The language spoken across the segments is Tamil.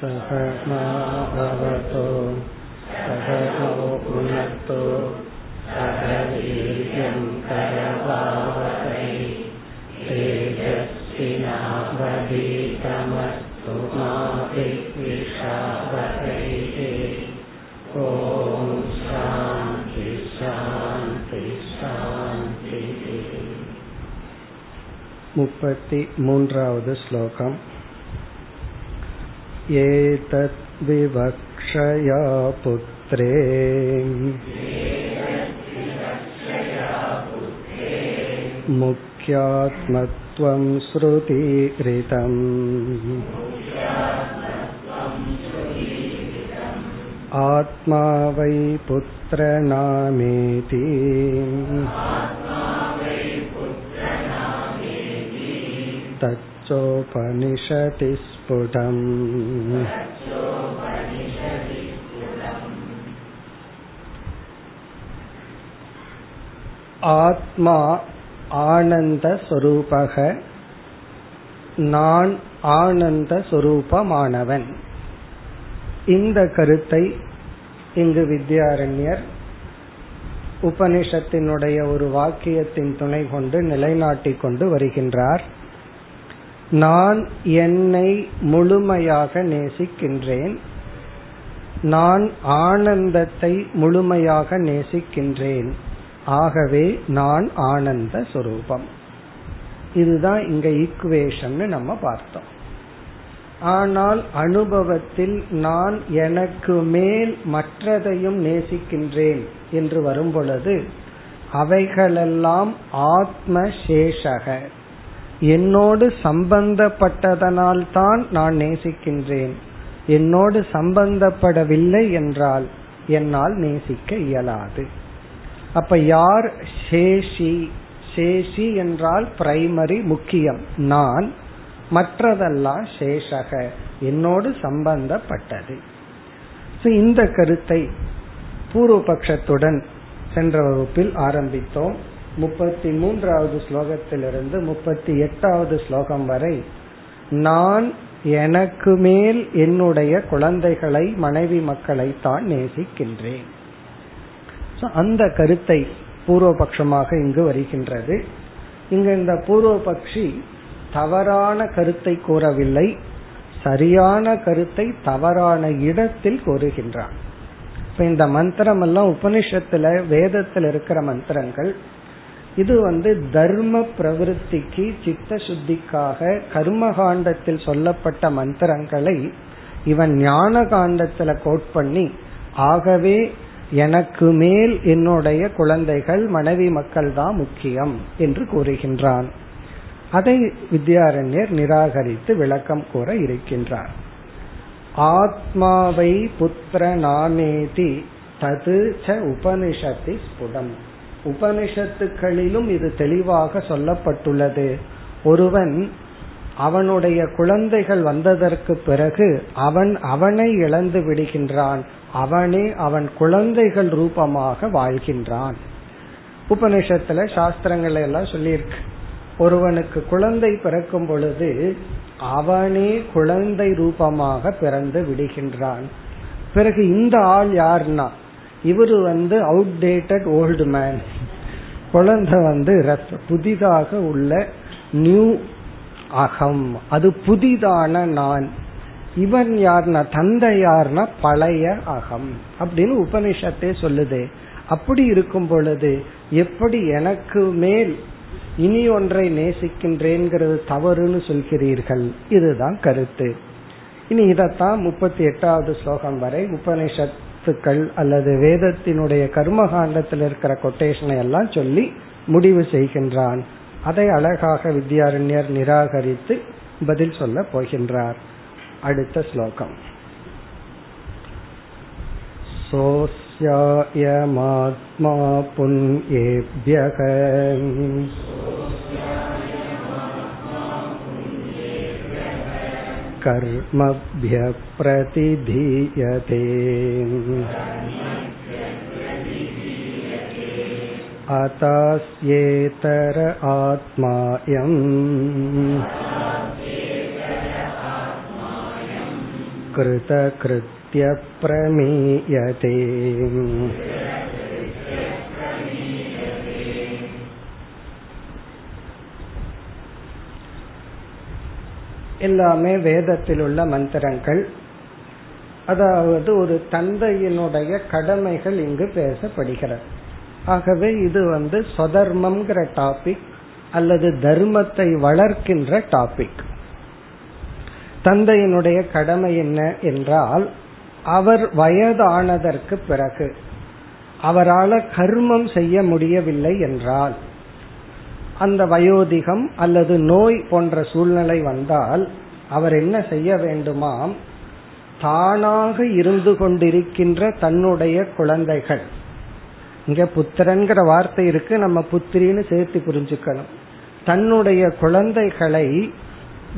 सहनाभवतो सहनो पुनक्तो सहवीर्यं करवावहै तेजस्विनावधीतमस्तु मा विद्विषावहैः ॐ शान्ति शान्ति शान्तिः मुपति मून्रावद् श्लोकम् एतद्विवक्षया पुत्रे मुख्यात्मत्वं श्रुतिरितम् आत्मा वै पुत्रनामेति तच्चोपनिषति स्फुटम् ஆத்மா ஆனந்த சொரூபக நான் ஆனந்த சொரூபமானவன் இந்த கருத்தை இங்கு வித்யாரண்யர் உபனிஷத்தினுடைய ஒரு வாக்கியத்தின் துணை கொண்டு நிலைநாட்டிக் கொண்டு வருகின்றார் நான் என்னை முழுமையாக நேசிக்கின்றேன். நான் ஆனந்தத்தை முழுமையாக நேசிக்கின்றேன். ஆகவே நான் ஆனந்த சுரூபம். இதுதான் இங்க ஈக்குவேஷன் நம்ம பார்த்தோம். ஆனால் அனுபவத்தில் நான் எனக்கு மேல் மற்றதையும் நேசிக்கின்றேன் என்று வரும் பொழுது அவைகளெல்லாம் ஆத்ம சேஷக. என்னோடு சம்பந்தப்பட்டதனால் தான் நான் நேசிக்கின்றேன். என்னோடு சம்பந்தப்படவில்லை என்றால் என்னால் நேசிக்க இயலாது. அப்ப யார் சேஷி? சேஷி என்றால் பிரைமரி முக்கியம். நான் மற்றதெல்லாம் சேஷக. என்னோடு சம்பந்தப்பட்டது. இந்த கருத்தை பூர்வபக்ஷத்துடன் சென்ற வகுப்பில் ஆரம்பித்தோம். முப்பத்தி மூன்றாவது ஸ்லோகத்திலிருந்து முப்பத்தி எட்டாவது ஸ்லோகம் வரை நான் எனக்கு மேல் என்னுடைய குழந்தைகளை மனைவி மக்களை தான் நேசிக்கின்றேன். அந்த கருத்தை பூர்வபக்ஷமாக இங்கு வருகின்றது. இங்கு இந்த பூர்வபக்ஷி தவறான கருத்தை கூறவில்லை சரியான கருத்தை தவறான இடத்தில் கூறுகின்றான். இப்ப இந்த மந்திரம் எல்லாம் உபனிஷத்துல வேதத்தில் இருக்கிற மந்திரங்கள் இது வந்து தர்ம பிரவருத்திக்கு சித்த சுத்திக்காக கர்ம காண்டத்தில் சொல்லப்பட்ட மந்திரங்களை இவன் ஞான காண்டத்துல கோட் பண்ணி ஆகவே எனக்கு மேல் என்னுடைய குழந்தைகள் மனைவி மக்கள் தான் முக்கியம் என்று கூறுகின்றான். அதை வித்யாரண்யர் நிராகரித்து விளக்கம் கூற இருக்கின்றார். ஆத்மாவை புத்திர நாமேதி தது ச உபனிஷத்தி ஸ்புடம் உபனிஷத்துக்களிலும் இது தெளிவாக சொல்லப்பட்டுள்ளது. ஒருவன் அவனுடைய குழந்தைகள் வந்ததற்கு பிறகு அவன் அவனை இழந்து விடுகின்றான். அவனே அவன் குழந்தைகள் ரூபமாக வாழ்கின்றான். உபனிஷத்துல சாஸ்திரங்கள் எல்லாம் சொல்லியிருக்கு. ஒருவனுக்கு குழந்தை பிறக்கும் பொழுது அவனே குழந்தை ரூபமாக பிறந்து விடுகின்றான். பிறகு இந்த ஆள் யாருன்னா இவரு வந்து அவுடேட்டட் ஓல்டு மேன் குழந்தை வந்து புதிதாக உள்ள நியூ அகம். அது புதிதான நான். இவன் யார்னா தந்தை யார்னா பழைய அகம். அப்படின்னு உபனிஷத்தே சொல்லுது. அப்படி இருக்கும் பொழுது எப்படி எனக்கு மேல் இனி ஒன்றை நேசிக்கின்றேங்கிறது தவறுன்னு சொல்கிறீர்கள்? இதுதான் கருத்து. இனி இதத்தான் முப்பத்தி எட்டாவது ஸ்லோகம் வரை உபனிஷத்துக்கள் அல்லது வேதத்தினுடைய கர்மகாண்டத்தில் இருக்கிற கொட்டேஷனை எல்லாம் சொல்லி முடிவு செய்கின்றான் அதை அழகாக வித்யாரண்யர் நிராகரித்து பதில் சொல்ல போகின்றார் அடுத்த ஸ்லோகம் सोऽस्यायमात्मा पुण्येभ्यः कर्मभ्यः प्रतिधीयते अतास्येतर आत्मायम् कृतकृत्य எல்லாமே வேதத்தில் உள்ள மந்திரங்கள் அதாவது ஒரு தந்தையினுடைய கடமைகள் இங்கு பேசப்படுகிறது. ஆகவே இது வந்து சொதர்மம்ங்கிற டாபிக் அல்லது தர்மத்தை வளர்க்கின்ற டாபிக் தந்தையினுடைய கடமை என்ன என்றால் அவர் வயதானதற்கு பிறகு அவரால் கர்மம் செய்ய முடியவில்லை என்றால் அந்த வயோதிகம் அல்லது நோய் போன்ற சூழ்நிலை வந்தால் அவர் என்ன செய்ய வேண்டுமாம்? தானாக இருந்து கொண்டிருக்கின்ற தன்னுடைய குழந்தைகள். இங்க புத்திரன்கிற வார்த்தை இருக்கு நம்ம புத்திரின்னு சேர்த்து புரிஞ்சுக்கணும். தன்னுடைய குழந்தைகளை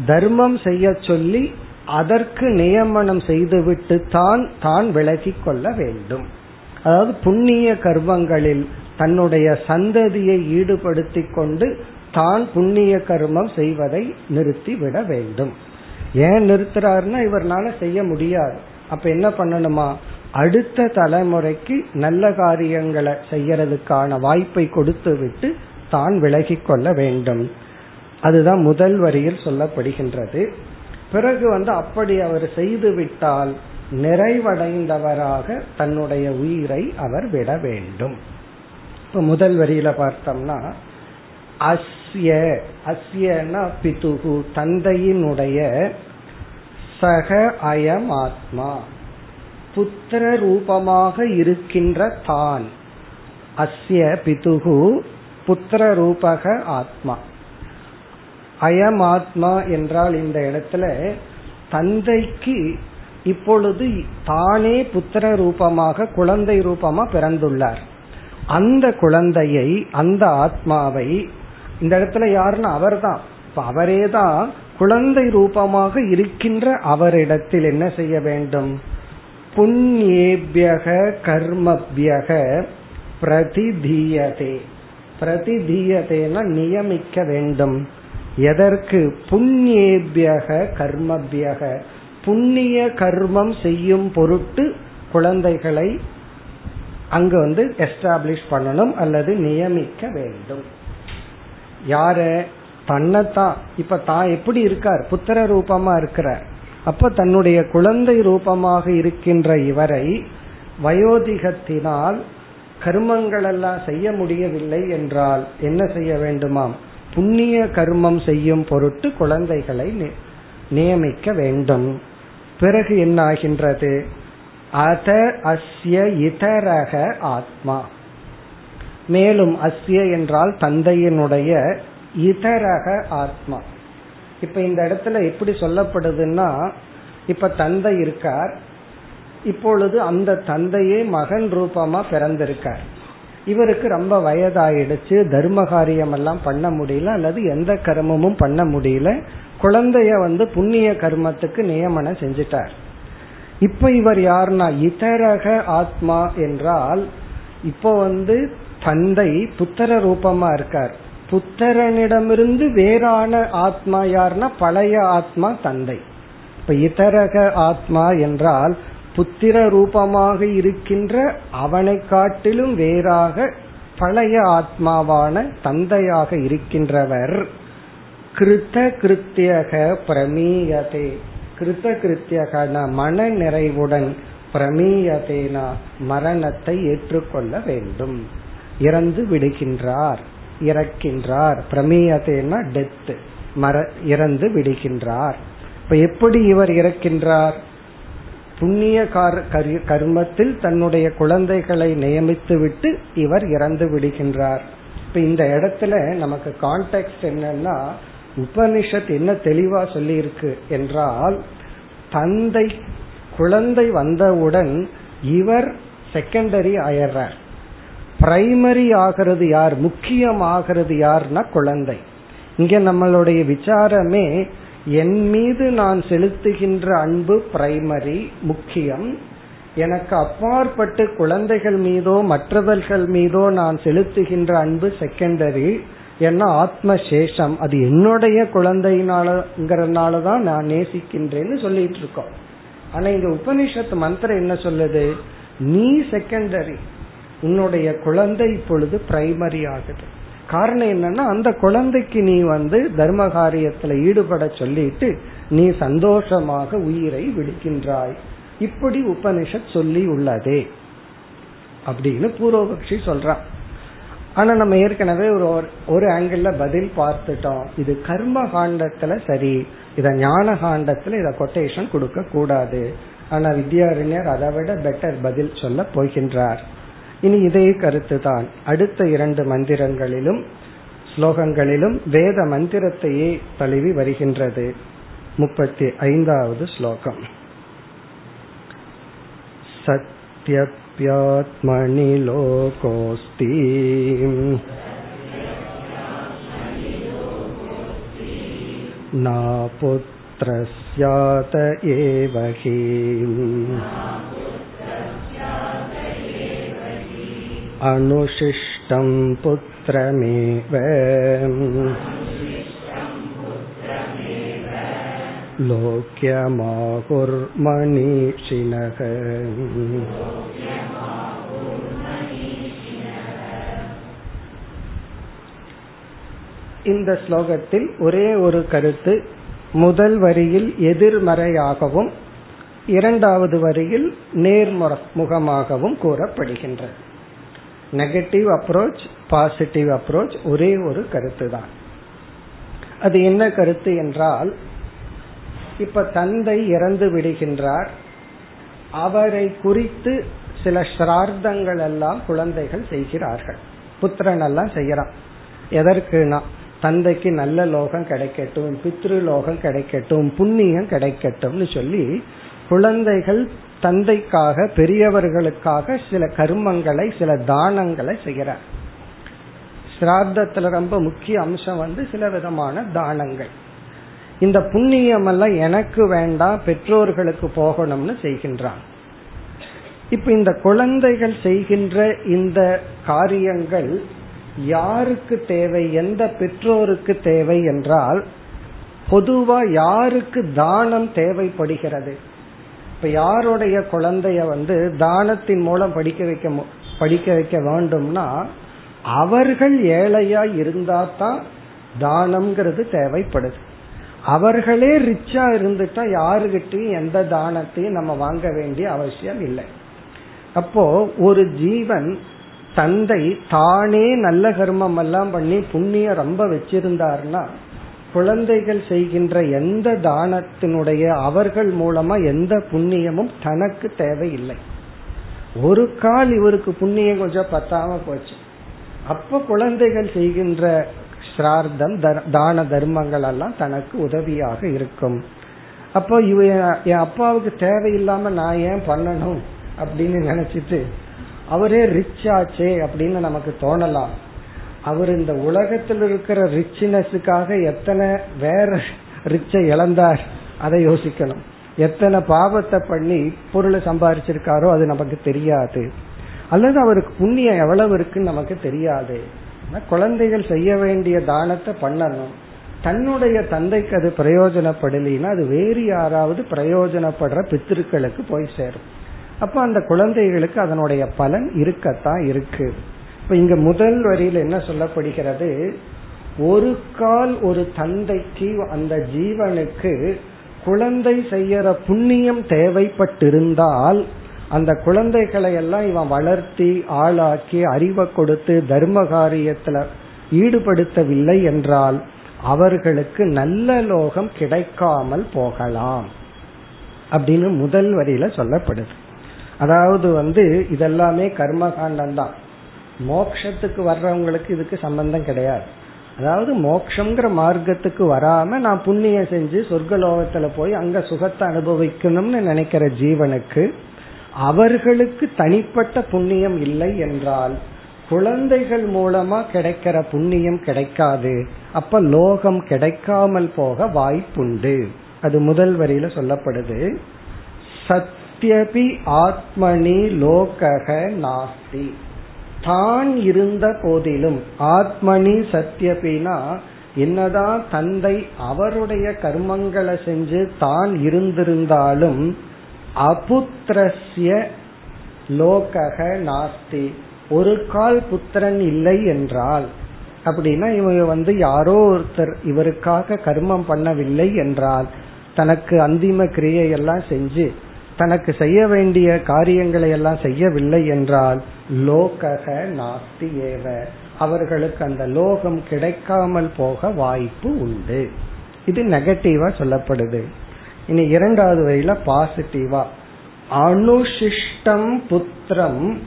தர்மம் செய்ய சொல்லி அதற்கு நியமனம் செய்துவிட்டு தான் தான் விலகி கொள்ள வேண்டும். அதாவது புண்ணிய கர்மங்களில் தன்னுடைய சந்ததியை ஈடுபடுத்தி கொண்டு தான் புண்ணிய கர்மம் செய்வதை நிறுத்தி விட வேண்டும். ஏன் நிறுத்துறாருன்னா இவர்னால செய்ய முடியாது. அப்ப என்ன பண்ணணுமா? அடுத்த தலைமுறைக்கு நல்ல காரியங்களை செய்யறதுக்கான வாய்ப்பை கொடுத்து விட்டு தான் விலகி கொள்ள வேண்டும். அதுதான் முதல் வரியில் சொல்லப்படுகின்றது. பிறகு வந்து அப்படி அவர் செய்து விட்டால் நிறைவடைந்தவராக தன்னுடைய உயிரை அவர் விட வேண்டும். இப்ப முதல் வரியில பார்த்தோம்னா அஸ்ய அஸ்யனா பிதுகு தந்தையினுடைய சக அயம் ஆத்மா புத்திர ரூபமாக இருக்கின்ற தான். அஸ்ய பிதுகு புத்திர ரூபக ஆத்மா. அயம் ஆத்மா என்றால் இந்த இடத்துல தந்தைக்கு இப்பொழுது தானே புத்திர ரூபமாக குழந்தை ரூபமா பிறந்துள்ளார். அந்த குழந்தையை அந்த ஆத்மாவை இந்த இடத்துல யாருன்னா அவர்தான். இப்ப அவரே தான் குழந்தை ரூபமாக இருக்கின்ற அவரிடத்தில் என்ன செய்ய வேண்டும்? புண்ணியேபியக கர்மபியக பிரதிதீயதே. பிரதிதீயதேனா நியமிக்க வேண்டும். எதற்கு? புண்ணியேபியக கர்மபியக. புண்ணிய கர்மம் செய்யும் பொருட்டு குழந்தைகளை அங்க வந்து எஸ்டாப்ளிஷ் பண்ணணும் அல்லது நியமிக்க வேண்டும். யார? தன்னைத்தான் இப்ப தான் எப்படி இருக்கார்? புத்திர ரூபமா இருக்கிறார். அப்ப தன்னுடைய குழந்தை ரூபமாக இருக்கின்ற இவரை வயோதிகத்தினால் கர்மங்கள் எல்லாம் செய்ய முடியவில்லை என்றால் என்ன செய்ய வேண்டுமாம்? புண்ணிய கர்மம் செய்யும் பொருட்டு குழந்தைகளை நியமிக்க வேண்டும். பிறகு என்ன ஆகின்றது அத அஸ்ய இதரக ஆத்மா. மேலும் அஸ்ய என்றால் தந்தையினுடைய இதரக ஆத்மா. இப்ப இந்த இடத்துல எப்படி சொல்லப்படுதுன்னா இப்ப தந்தை இருக்கார். இப்பொழுது அந்த தந்தையே மகன் ரூபமா பிறந்திருக்கார். இவருக்கு ரொம்ப வயதாயிடுச்சு தர்ம காரியம் எல்லாம் பண்ண முடியல அல்லது எந்த கர்மமும் பண்ண முடியல. குழந்தைய வந்து புண்ணிய கர்மத்துக்கு நியமனம் செஞ்சிட்டார். இப்ப இவர் யாருன்னா இதரக ஆத்மா என்றால் இப்போ வந்து தந்தை புத்தர ரூபமா இருக்கார். புத்தரனிடமிருந்து வேறான ஆத்மா யாருன்னா பழைய ஆத்மா தந்தை. இப்ப இதரக ஆத்மா என்றால் புத்திர ரூபமாக இருக்கின்ற அவனை காட்டிலும் வேறாக பழைய ஆத்மாவான தந்தையாக இருக்கின்றவர். கிருத்த கிருத்தியக பிரமீயதே. கிருத்த கிருத்தியகன மன நிறைவுடன் பிரமீயதேனா மரணத்தை ஏற்றுக்கொள்ள வேண்டும். இறந்து விடுகின்றார் இறக்கின்றார். பிரமீயதேனா டெத் மர இறந்து விடுகின்றார். இப்ப எப்படி இவர் இறக்கின்றார்? புண்ணிய கர்மத்தில் தன்னுடைய குழந்தைகளை நியமித்து விட்டு இவர் இறந்து விடுகின்றார். இப்ப இந்த இடத்துல நமக்கு கான்டெக்ட் என்னன்னா உபனிஷத் என்ன தெளிவா சொல்லி இருக்கு என்றால் தந்தை குழந்தை வந்தவுடன் இவர் செகண்டரி ஆயிடுறார். பிரைமரி ஆகிறது யார்? முக்கியம் ஆகிறது யார்னா குழந்தை. இங்க நம்மளுடைய விசாரமே என் மீது நான் செலுத்துகின்ற அன்பு பிரைமரி முக்கியம். எனக்கு அப்பாற்பட்டு குழந்தைகள் மீதோ மற்றவர்கள் மீதோ நான் செலுத்துகின்ற அன்பு செகண்டரி ஏன்னா ஆத்ம சேஷம் அது என்னுடைய குழந்தையினாலங்கிறதுனால தான் நான் நேசிக்கின்றேன்னு சொல்லிட்டு இருக்கோம் ஆனா இங்க உபனிஷத்து மந்திரம் என்ன சொல்லுது? நீ செகண்டரி உன்னுடைய குழந்தை இப்பொழுது பிரைமரி ஆகுது. காரணம் என்னன்னா அந்த குழந்தைக்கு நீ வந்து தர்ம காரியத்துல ஈடுபட சொல்லிட்டு நீ சந்தோஷமாக உயிரை விடுக்கின்றாய். இப்படி உபனிஷத் சொல்லி உள்ளதே. அப்படின்னு பூர்வபக்ஷி சொல்றான். ஆனா நம்ம ஏற்கனவே ஒரு ஒரு ஆங்கிள் பதில் பார்த்துட்டோம். இது கர்ம காண்டத்துல சரி. இத ஞான காண்டத்துல இத கொட்டேஷன் கொடுக்க கூடாது ஆனா வித்யாரண்யர் அதை விட பெட்டர் பதில் சொல்ல போகின்றார். இனி இதே கருத்து தான் அடுத்த இரண்டு மந்திரங்களிலும் ஸ்லோகங்களிலும் வேத மந்திரத்தையே தழுவி வருகின்றது. முப்பத்தி ஐந்தாவது ஸ்லோகம். सत्यप्यात्मनि लोकोऽस्ति। नापुत्रस्यात एव हि। अनुशिष्टं पुत्रमेव। இந்த ஸ்லோகத்தில் ஒரே ஒரு கருத்து முதல் வரியில் எதிர்மறையாகவும் இரண்டாவது வரியில் நேர்முகமாகவும் கூறப்படுகின்றது. நெகட்டிவ் அப்ரோச் பாசிட்டிவ் அப்ரோச் ஒரே ஒரு கருத்து தான் அது என்ன கருத்து என்றால் இப்ப தந்தை இறந்து விடுகின்றார். அவரை குறித்து சில சிரார்த்தங்கள் எல்லாம் குழந்தைகள் செய்கிறார்கள். புத்திரன் எல்லாம் செய்யறான் எதற்குனா தந்தைக்கு நல்ல லோகம் கிடைக்கட்டும் பித்ரு லோகம் கிடைக்கட்டும் புண்ணியம் கிடைக்கட்டும்னு சொல்லி குழந்தைகள் தந்தைக்காக பெரியவர்களுக்காக சில கர்மங்களை சில தானங்களை செய்கிறார். சிராதத்துல ரொம்ப முக்கிய அம்சம் வந்து சில விதமான தானங்கள். இந்த புண்ணியம் எல்லாம் எனக்கு வேண்டாம் பெற்றோர்களுக்கு போகணும்னு செய்கின்றான். இப்ப இந்த குழந்தைகள் செய்கின்ற இந்த காரியங்கள் யாருக்கு தேவை எந்த பெற்றோருக்கு தேவை என்றால் பொதுவா யாருக்கு தானம் தேவைப்படுகிறது? இப்ப யாருடைய குழந்தைய வந்து தானத்தின் மூலம் படிக்க வைக்க படிக்க வைக்க வேண்டும்னா அவர்கள் ஏழையா இருந்தா தான் தானம்ங்கிறது தேவைப்படுது. அவர்களே ரிச்சா இருந்துட்டா யாருகிட்டையும் எந்த தானத்தையும் நம்ம வாங்க வேண்டிய அவசியம் இல்லை. அப்போ ஒரு ஜீவன் தந்தை தானே நல்ல கர்மம் எல்லாம் பண்ணி புண்ணியம் ரொம்ப வச்சிருந்தாருன்னா குழந்தைகள் செய்கின்ற எந்த தானத்தினுடைய அவர்கள் மூலமா எந்த புண்ணியமும் தனக்கு தேவையில்லை. ஒரு கால் இவருக்கு புண்ணியம் கொஞ்சம் பத்தாம போச்சு. அப்ப குழந்தைகள் செய்கின்ற சிரார்த்தம் தான தர்மங்கள் எல்லாம் தனக்கு உதவியாக இருக்கும். அப்போ இவ என் அப்பாவுக்கு தேவையில்லாம நான் ஏன் பண்ணணும் அப்படின்னு நினைச்சிட்டு அவரே ரிச் ஆச்சே அப்படின்னு நமக்கு தோணலாம். அவர் இந்த உலகத்தில் இருக்கிற ரிச்னஸுக்காக எத்தனை வேற ரிச்சை இழந்தார் அதை யோசிக்கணும். எத்தனை பாவத்தை பண்ணி பொருளை சம்பாரிச்சிருக்காரோ அது நமக்கு தெரியாது. அல்லது அவருக்கு புண்ணியம் எவ்வளவு இருக்குன்னு நமக்கு தெரியாது. குழந்தைகள் செய்ய வேண்டிய தானத்தை பண்ணணும். தன்னுடைய தந்தைக்கு அது பிரயோஜனப்படலைன்னா அது வேறு யாராவது பிரயோஜனப்படுற பித்திருக்களுக்கு போய் சேரும். அப்ப அந்த குழந்தைகளுக்கு அதனுடைய பலன் இருக்கத்தான் இருக்கு. இப்ப இங்க முதல் வரியில் என்ன சொல்லப்படுகிறது? ஒரு கால் ஒரு தந்தைக்கு அந்த ஜீவனுக்கு குழந்தை செய்யற புண்ணியம் தேவைப்பட்டிருந்தால் அந்த குழந்தைகளை எல்லாம் இவன் வளர்த்தி ஆளாக்கி அறிவை கொடுத்து தர்ம காரியத்துல ஈடுபடுத்தவில்லை என்றால் அவர்களுக்கு நல்ல லோகம் கிடைக்காமல் போகலாம். அப்படின்னு முதல் வரியில சொல்லப்படுது. அதாவது வந்து இதெல்லாமே கர்ம காண்டம் தான் மோக்ஷத்துக்கு வர்றவங்களுக்கு இதுக்கு சம்பந்தம் கிடையாது. அதாவது மோக்ஷங்கிற மார்க்கத்துக்கு வராம நான் புண்ணியம் செஞ்சு சொர்க்கலோகத்துல போய் அங்க சுகத்தை அனுபவிக்கணும்னு நினைக்கிற ஜீவனுக்கு அவர்களுக்கு தனிப்பட்ட புண்ணியம் இல்லை என்றால் குழந்தைகள் மூலமா கிடைக்கிற புண்ணியம் கிடைக்காது. அப்ப லோகம் கிடைக்காமல் போக வாய்ப்புண்டு. அது முதல் வரியில சொல்லப்படுது. சத் சத்யபி ஆத்மனி லோகக நாஸ்தி. தான் இருந்த போதிலும் ஆத்மனி சத்தியபினா என்னதான் தந்தை அவருடைய கர்மங்களை செஞ்சு தான் இருந்திருந்தாலும் அபுத்திரஸ்ய லோகக நாஸ்தி. ஒரு கால் புத்திரன் இல்லை என்றால் அப்படின்னா இவங்க வந்து யாரோ ஒருத்தர் இவருக்காக கர்மம் பண்ணவில்லை என்றால் தனக்கு அந்திம கிரியை எல்லாம் செஞ்சு தனக்கு செய்ய வேண்டிய காரியங்களை எல்லாம் செய்யவில்லை என்றால் லோகக நாஸ்தி ஏவ. அவர்களுக்கு அந்த லோகம் கிடைக்காமல் போக வாய்ப்பு உண்டு. இது நெகட்டிவா சொல்லப்படுது. இனி இரண்டாவது வரையில பாசிட்டிவா அனுஷிஷ்டம் புத்திரம்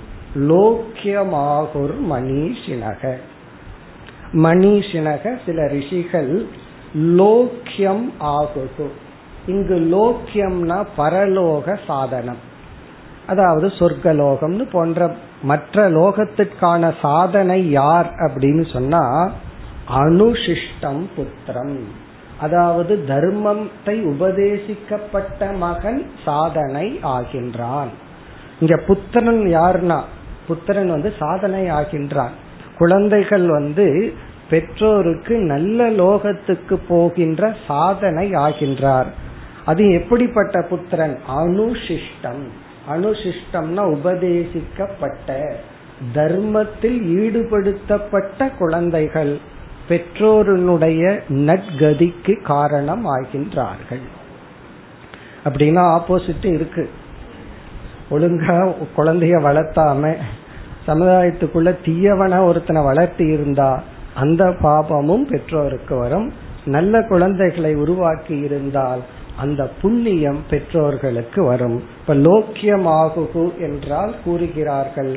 லோக்கியமாகுர் மணிஷினக. மணிஷினக சில ரிஷிகள் லோக்கியம் ஆகுகு இங்கு லோக்கியம்னா பரலோக சாதனம். அதாவது சொர்க்கலோகம்னு போன்ற மற்ற லோகத்திற்கான சாதனை யார் அப்படின்னு சொன்னா அனுஷிஷ்டம் புத்திரம். அதாவது தர்மத்தை உபதேசிக்கப்பட்ட மகன் சாதனை ஆகின்றான். இங்க புத்திரன் யாருன்னா புத்திரன் வந்து சாதனை ஆகின்றான். குழந்தைகள் வந்து பெற்றோருக்கு நல்ல லோகத்துக்கு போகின்ற சாதனை ஆகின்றார். அது எப்படிப்பட்ட புத்திரன்? அனுசிஷ்டம். அனுசிஷ்டம்னா உபதேசிக்கப்பட்ட தர்மத்தில் ஈடுபடுத்தப்பட்ட குழந்தைகள் பெற்றோருடைய நட்கதிக்கு காரணம் ஆகின்றார்கள். அப்படின்னா ஆப்போசிட் இருக்கு. ஒழுங்கா குழந்தைய வளர்த்தாம சமுதாயத்துக்குள்ள தீயவன ஒருத்தனை வளர்த்தி இருந்தா அந்த பாபமும் பெற்றோருக்கு வரும். நல்ல குழந்தைகளை உருவாக்கி இருந்தால் அந்த புண்ணியம் பெற்றோர்களுக்கு வரும். இப்ப லோக்கியமாகு என்றால் கூறுகிறார்கள்.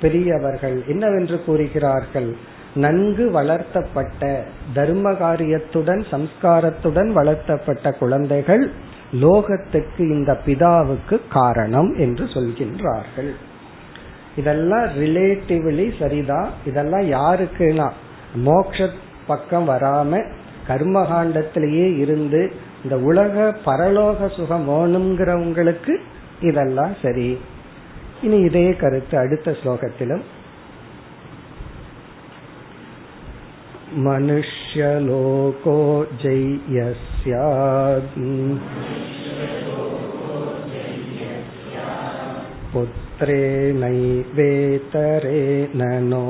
பெரியவர்கள் என்னவென்று கூறுகிறார்கள். நன்கு வளர்த்தப்பட்ட தர்ம காரியத்துடன் சம்ஸ்காரத்துடன் வளர்த்தப்பட்ட குழந்தைகள் லோகத்துக்கு இந்த பிதாவுக்கு காரணம் என்று சொல்கின்றார்கள். இதெல்லாம் ரிலேட்டிவ்லி சரிதான் இதெல்லாம் யாருக்குன்னா மோக்ஷ பக்கம் வராம கர்மகாண்டத்திலேயே இருந்து இந்த உலக பரலோக சுகம் வேணுங்கிறவங்களுக்கு இதெல்லாம் சரி இனி இதே கருத்து அடுத்த ஸ்லோகத்திலும் मनुष्यलोको जय्यस्यात् पुत्रेणैवेतरेण नो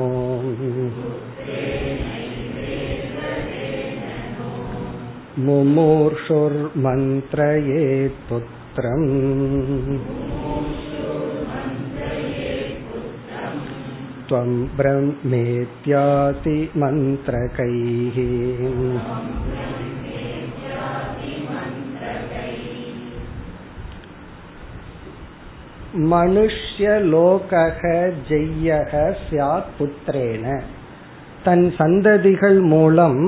मुमूर्षुर्मन्त्रयेत् पुत्रम् त्वं ब्रह्मेत्याति मन्त्रकैः மனுஷ்யலோகக ஜெய்யக சியாத் புத்திரேன தன் சந்ததிகள் மூலம்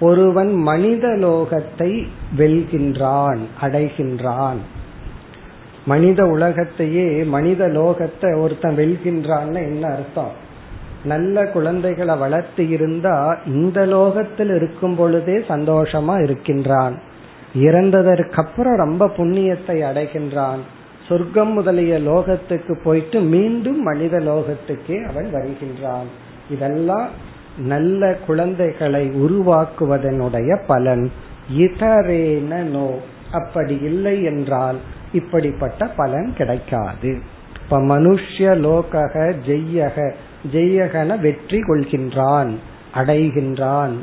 ஒருவன் மனித லோகத்தை வெல்கின்றான் அடைகின்றான். மனித உலகத்தையே மனித லோகத்தை ஒருத்தன் வெல்கின்றான்னு என்ன அர்த்தம்? நல்ல குழந்தைகளை வளர்த்து இருந்தா இந்த லோகத்தில் இருக்கும் பொழுதே சந்தோஷமா இருக்கின்றான். இறந்ததற்கு அப்புறம் ரொம்ப புண்ணியத்தை அடைகின்றான். சொர்க்கம் முதலிய லோகத்துக்கு போயிட்டு மீண்டும் மனித லோகத்துக்கே அவன் வருகின்றான். இதெல்லாம் நல்ல குழந்தைகளை உருவாக்குவதனுடைய பலன் இதரேன நோ. அப்படி இல்லை என்றால் இப்படிப்பட்ட பலன் கிடைக்காது. இப்ப மனுஷ்ய லோகக ஜெய்யக ஜெய்யகன வெற்றி கொள்கின்றான் அடைகின்றான்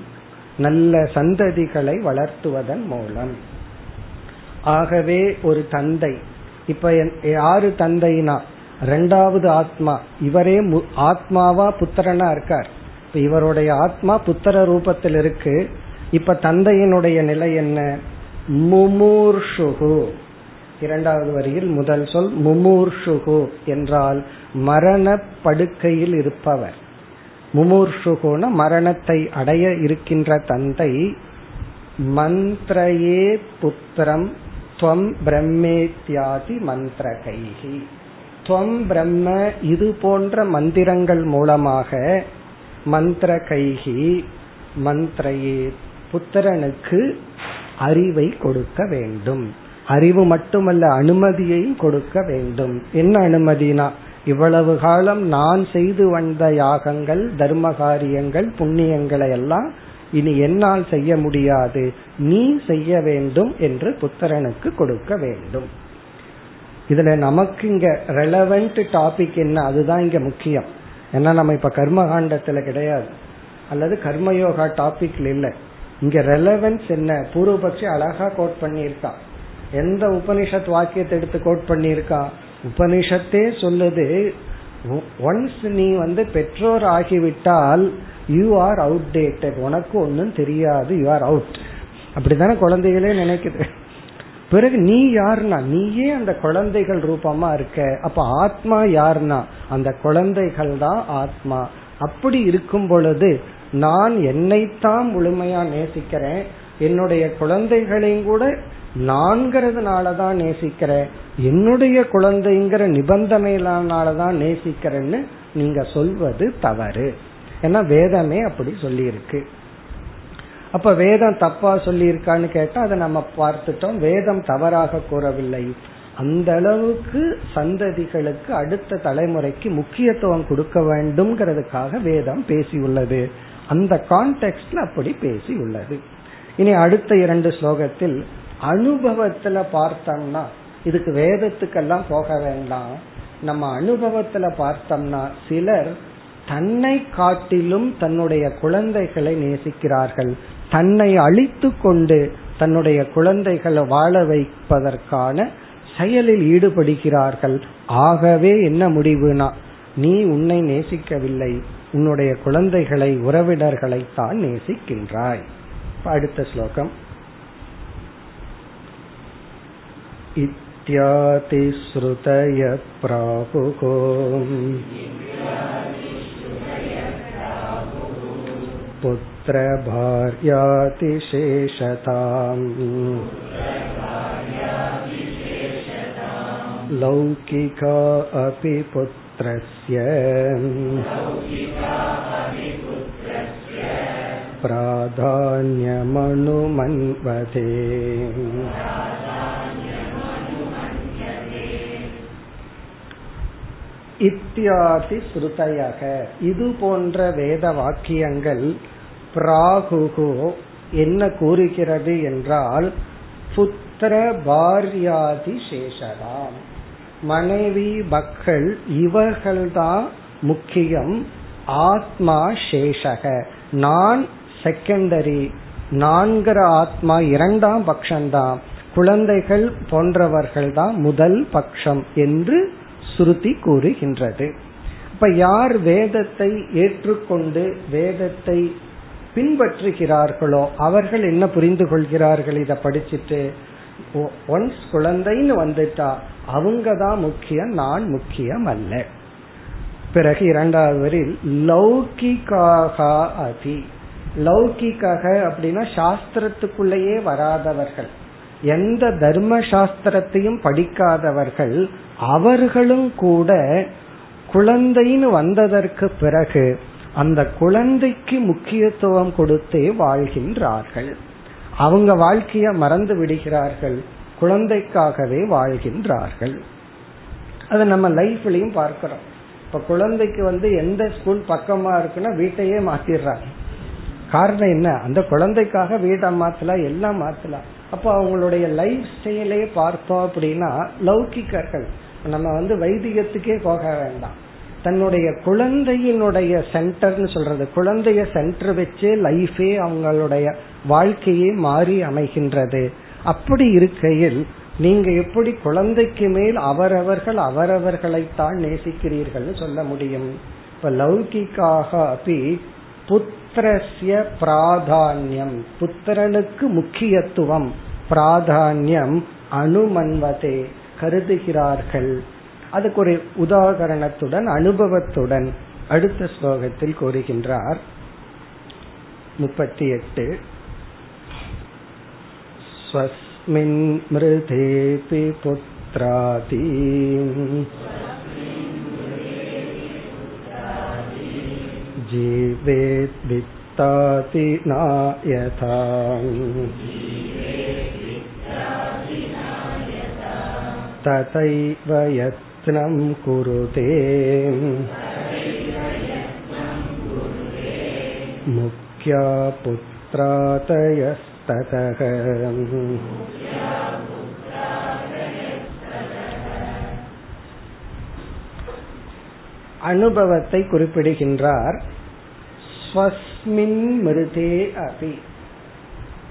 நல்ல சந்ததிகளை வளர்த்துவதன் மூலம். ஆகவே ஒரு தந்தை இப்ப யாரு தந்தைனா ரெண்டாவது ஆத்மா இவரே ஆத்மாவா புத்திரனா இருக்கார்? இப்ப இவருடைய ஆத்மா புத்திர ரூபத்தில் இருக்கு. இப்ப தந்தையினுடைய நிலை என்ன? முமூர்ஷுகு. இரண்டாவது வரியில் முதல் சொல் முமூர்ஷுகு என்றால் மரண படுக்கையில் இருப்பவர். முமூர்ஷுகுன மரணத்தை அடைய இருக்கின்ற தந்தை மந்திரையே புத்திரம் துவம் பிரம்மேத்யாதி மந்திரகைகி துவம் பிரம்ம இது போன்ற மந்திரங்கள் மூலமாக மந்திர கைகி மந்திரையே. புத்திரனுக்கு அறிவை கொடுக்க வேண்டும். அறிவு மட்டுமல்ல அனுமதியையும் கொடுக்க வேண்டும். என்ன அனுமதினா இவ்வளவு காலம் நான் செய்து வந்த யாகங்கள் தர்ம காரியங்கள் புண்ணியங்களை எல்லாம் இனி என்னால் செய்ய முடியாது. நீ செய்ய வேண்டும் என்று புத்திரனுக்கு கொடுக்க வேண்டும். இதுல நமக்கு இங்க ரெலவெண்ட் டாபிக் என்ன அதுதான் இங்க முக்கியம். ஏன்னா நம்ம இப்ப கர்மகாண்டத்துல கிடையாது. அல்லது கர்மயோகா டாபிக்ல இல்ல. இங்க ரெலவென்ஸ் என்ன? பூர்வபக்ஷி அழகா கோட் பண்ணியிருக்கான் எந்த உபனிஷத் வாக்கியத்தை எடுத்து கோட் பண்ணியிருக்கான் உபனிஷத்தே சொல்லுது ஒன்ஸ் நீ வந்து பெற்றோர் ஆகிவிட்டால் யூ ஆர் அவுடேட்டட் உனக்கு ஒன்னும் தெரியாது. யூ ஆர் அவுட் அப்படித்தானே குழந்தைகளே நினைக்குது. பிறகு நீ யாருனா நீயே அந்த குழந்தைகள் ரூபமா இருக்க. அப்ப ஆத்மா யாருனா அந்த குழந்தைகள் தான் ஆத்மா. அப்படி இருக்கும் பொழுது நான் என்னைத்தான் முழுமையா நேசிக்கிறேன். என்னுடைய குழந்தைகளையும் கூட நான்கிறதுனாலதான் நேசிக்கிறேன். என்னுடைய குழந்தைங்கிற நிபந்தனையினாலதான் நேசிக்கிறேன்னு நீங்க சொல்வது தவறு. ஏன்னா வேதமே அப்படி சொல்லியிருக்கு. அப்ப வேதம் தப்பா சொல்லி இருக்கான்னு கேட்டா அதை நம்ம பார்த்துட்டோம். வேதம் தவறாக கூறவில்லை. அந்த அளவுக்கு சந்ததிகளுக்கு அடுத்த தலைமுறைக்கு முக்கியத்துவம் கொடுக்க வேண்டும்ங்கிறதுக்காக வேதம் பேசியுள்ளது. அந்த கான்டெக்ட்ல அப்படி பேசியுள்ளது. இனி அடுத்த இரண்டு ஸ்லோகத்தில் அனுபவத்துல பார்த்தோம்னா இதுக்கு வேதத்துக்கெல்லாம் போக வேண்டாம். நம்ம அனுபவத்துல பார்த்தோம்னா சிலர் தன்னை காட்டிலும் தன்னுடைய குழந்தைகளை நேசிக்கிறார்கள். தன்னை அழித்து கொண்டு தன்னுடைய குழந்தைகளை வாழ வைப்பதற்கான செயலில் ஈடுபடுகிறார்கள். ஆகவே என்ன முடிவுனா நீ உன்னை நேசிக்கவில்லை உன்னுடைய குழந்தைகளை உறவினர்களை தான் நேசிக்கின்றாய் அடுத்த ஸ்லோகம். இத்தியாதிஸ்ருதய பிராபுகோ पुत्रभार्यातिशेषताम् लौकिका अपि पुत्रस्य प्राधान्यमनुमन्वते இத்தியாதி ஸ்ருதயக இது போன்ற வேத வாக்கியங்கள் பிராகுகோ என்ன கூறுகிறது என்றால் புத்திர பாரியாதி சேஷராம். மனைவி மக்கள் இவர்கள்தான் முக்கியம் ஆத்மா சேஷக. நான் செகண்டரி நான்கிற ஆத்மா இரண்டாம் பட்சம்தான் குழந்தைகள் போன்றவர்கள் தான் முதல் பட்சம் என்று ஸ்ருதி கூறுகின்றது. இப்ப யார் வேதத்தை ஏற்றுக்கொண்டு வேதத்தை பின்பற்றுகிறார்களோ அவர்கள் என்ன புரிந்து கொள்கிறார்கள் இதை படிச்சுட்டு ஒன்ஸ் குழந்தைன்னு வந்துட்டா அவங்க தான் முக்கியம் நான் முக்கியம் அல்ல பிறகு இரண்டாவது வரில் லௌகிகாக அதி. லௌகிக்காக அப்படின்னா சாஸ்திரத்துக்குள்ளேயே வராதவர்கள். எந்த தர்ம சாஸ்திரத்தையும் படிக்காதவர்கள் அவர்களும் கூட குழந்தைன்னு வந்ததற்கு பிறகு அந்த குழந்தைக்கு முக்கியத்துவம் கொடுத்தே வாழ்கின்றார்கள். அவங்க வாழ்க்கைய மறந்து விடுகிறார்கள். குழந்தைக்காகவே வாழ்கின்றார்கள். அதை நம்ம லைஃப்லயும் பார்க்கிறோம். இப்ப குழந்தைக்கு வந்து எந்த ஸ்கூல் பக்கமா இருக்குன்னா வீட்டையே மாத்திடுறாங்க. காரணம் என்ன? அந்த குழந்தைக்காக வீட்டை மாத்தலாம் எல்லாம் மாத்தலாம். அப்போ அவங்களுடைய லைஃப் ஸ்டைலே பார்த்தோம் அப்படின்னா லௌகிக்கர்கள் நம்ம வந்து வைத்தியத்துக்கே போக வேண்டாம். தன்னுடைய குழந்தையினுடைய சென்டர்னு சொல்றது. குழந்தைய சென்டர் வச்சே லைஃபே அவங்களுடைய வாழ்க்கையே மாறி அமைகின்றது. அப்படி இருக்கையில் நீங்க எப்படி குழந்தைக்கு மேல் அவரவர்கள் அவரவர்களைத்தான் நேசிக்கிறீர்கள் சொல்ல முடியும். இப்ப லௌகிக்காக அப்படி புத்திரஸ்ய பிராதான்யம். புத்திரனுக்கு முக்கியத்துவம் பிராதான்யம் அனுமன்வதே கருதுகிறார்கள். அதுக்கு ஒரு உதாகரணத்துடன் அனுபவத்துடன் அடுத்த ஸ்லோகத்தில் கூறுகின்றார் முப்பத்தி எட்டு स्वस्मिन् मृधेऽपि पुत्रादि जीवेद्वित्ताति नायथा तथैव प्रयत्नं कुरुते मुख्या पुत्रातयस्ततः அனுபவத்தை குறிப்பிடுகின்றார். ஸ்வஸ்மின் மிருதே அபி.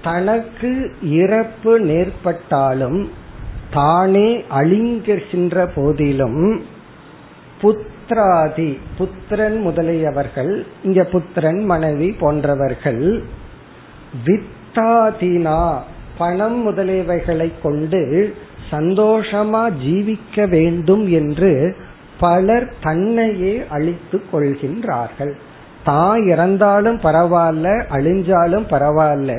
தனக்கு இறப்பு நேர்பட்டாலும் தானே அழிங்கின்ற போதிலும் புத்திராதி புத்திரன் முதலியவர்கள் இங்க புத்திரன் மனைவி போன்றவர்கள் வித்தாதினா பணம் முதலியவைகளை கொண்டு சந்தோஷமா ஜீவிக்க வேண்டும் என்று பலர் தன்னையே அழித்து கொள்கின்றார்கள். தான் இறந்தாலும் பரவாயில்ல அழிஞ்சாலும் பரவாயில்ல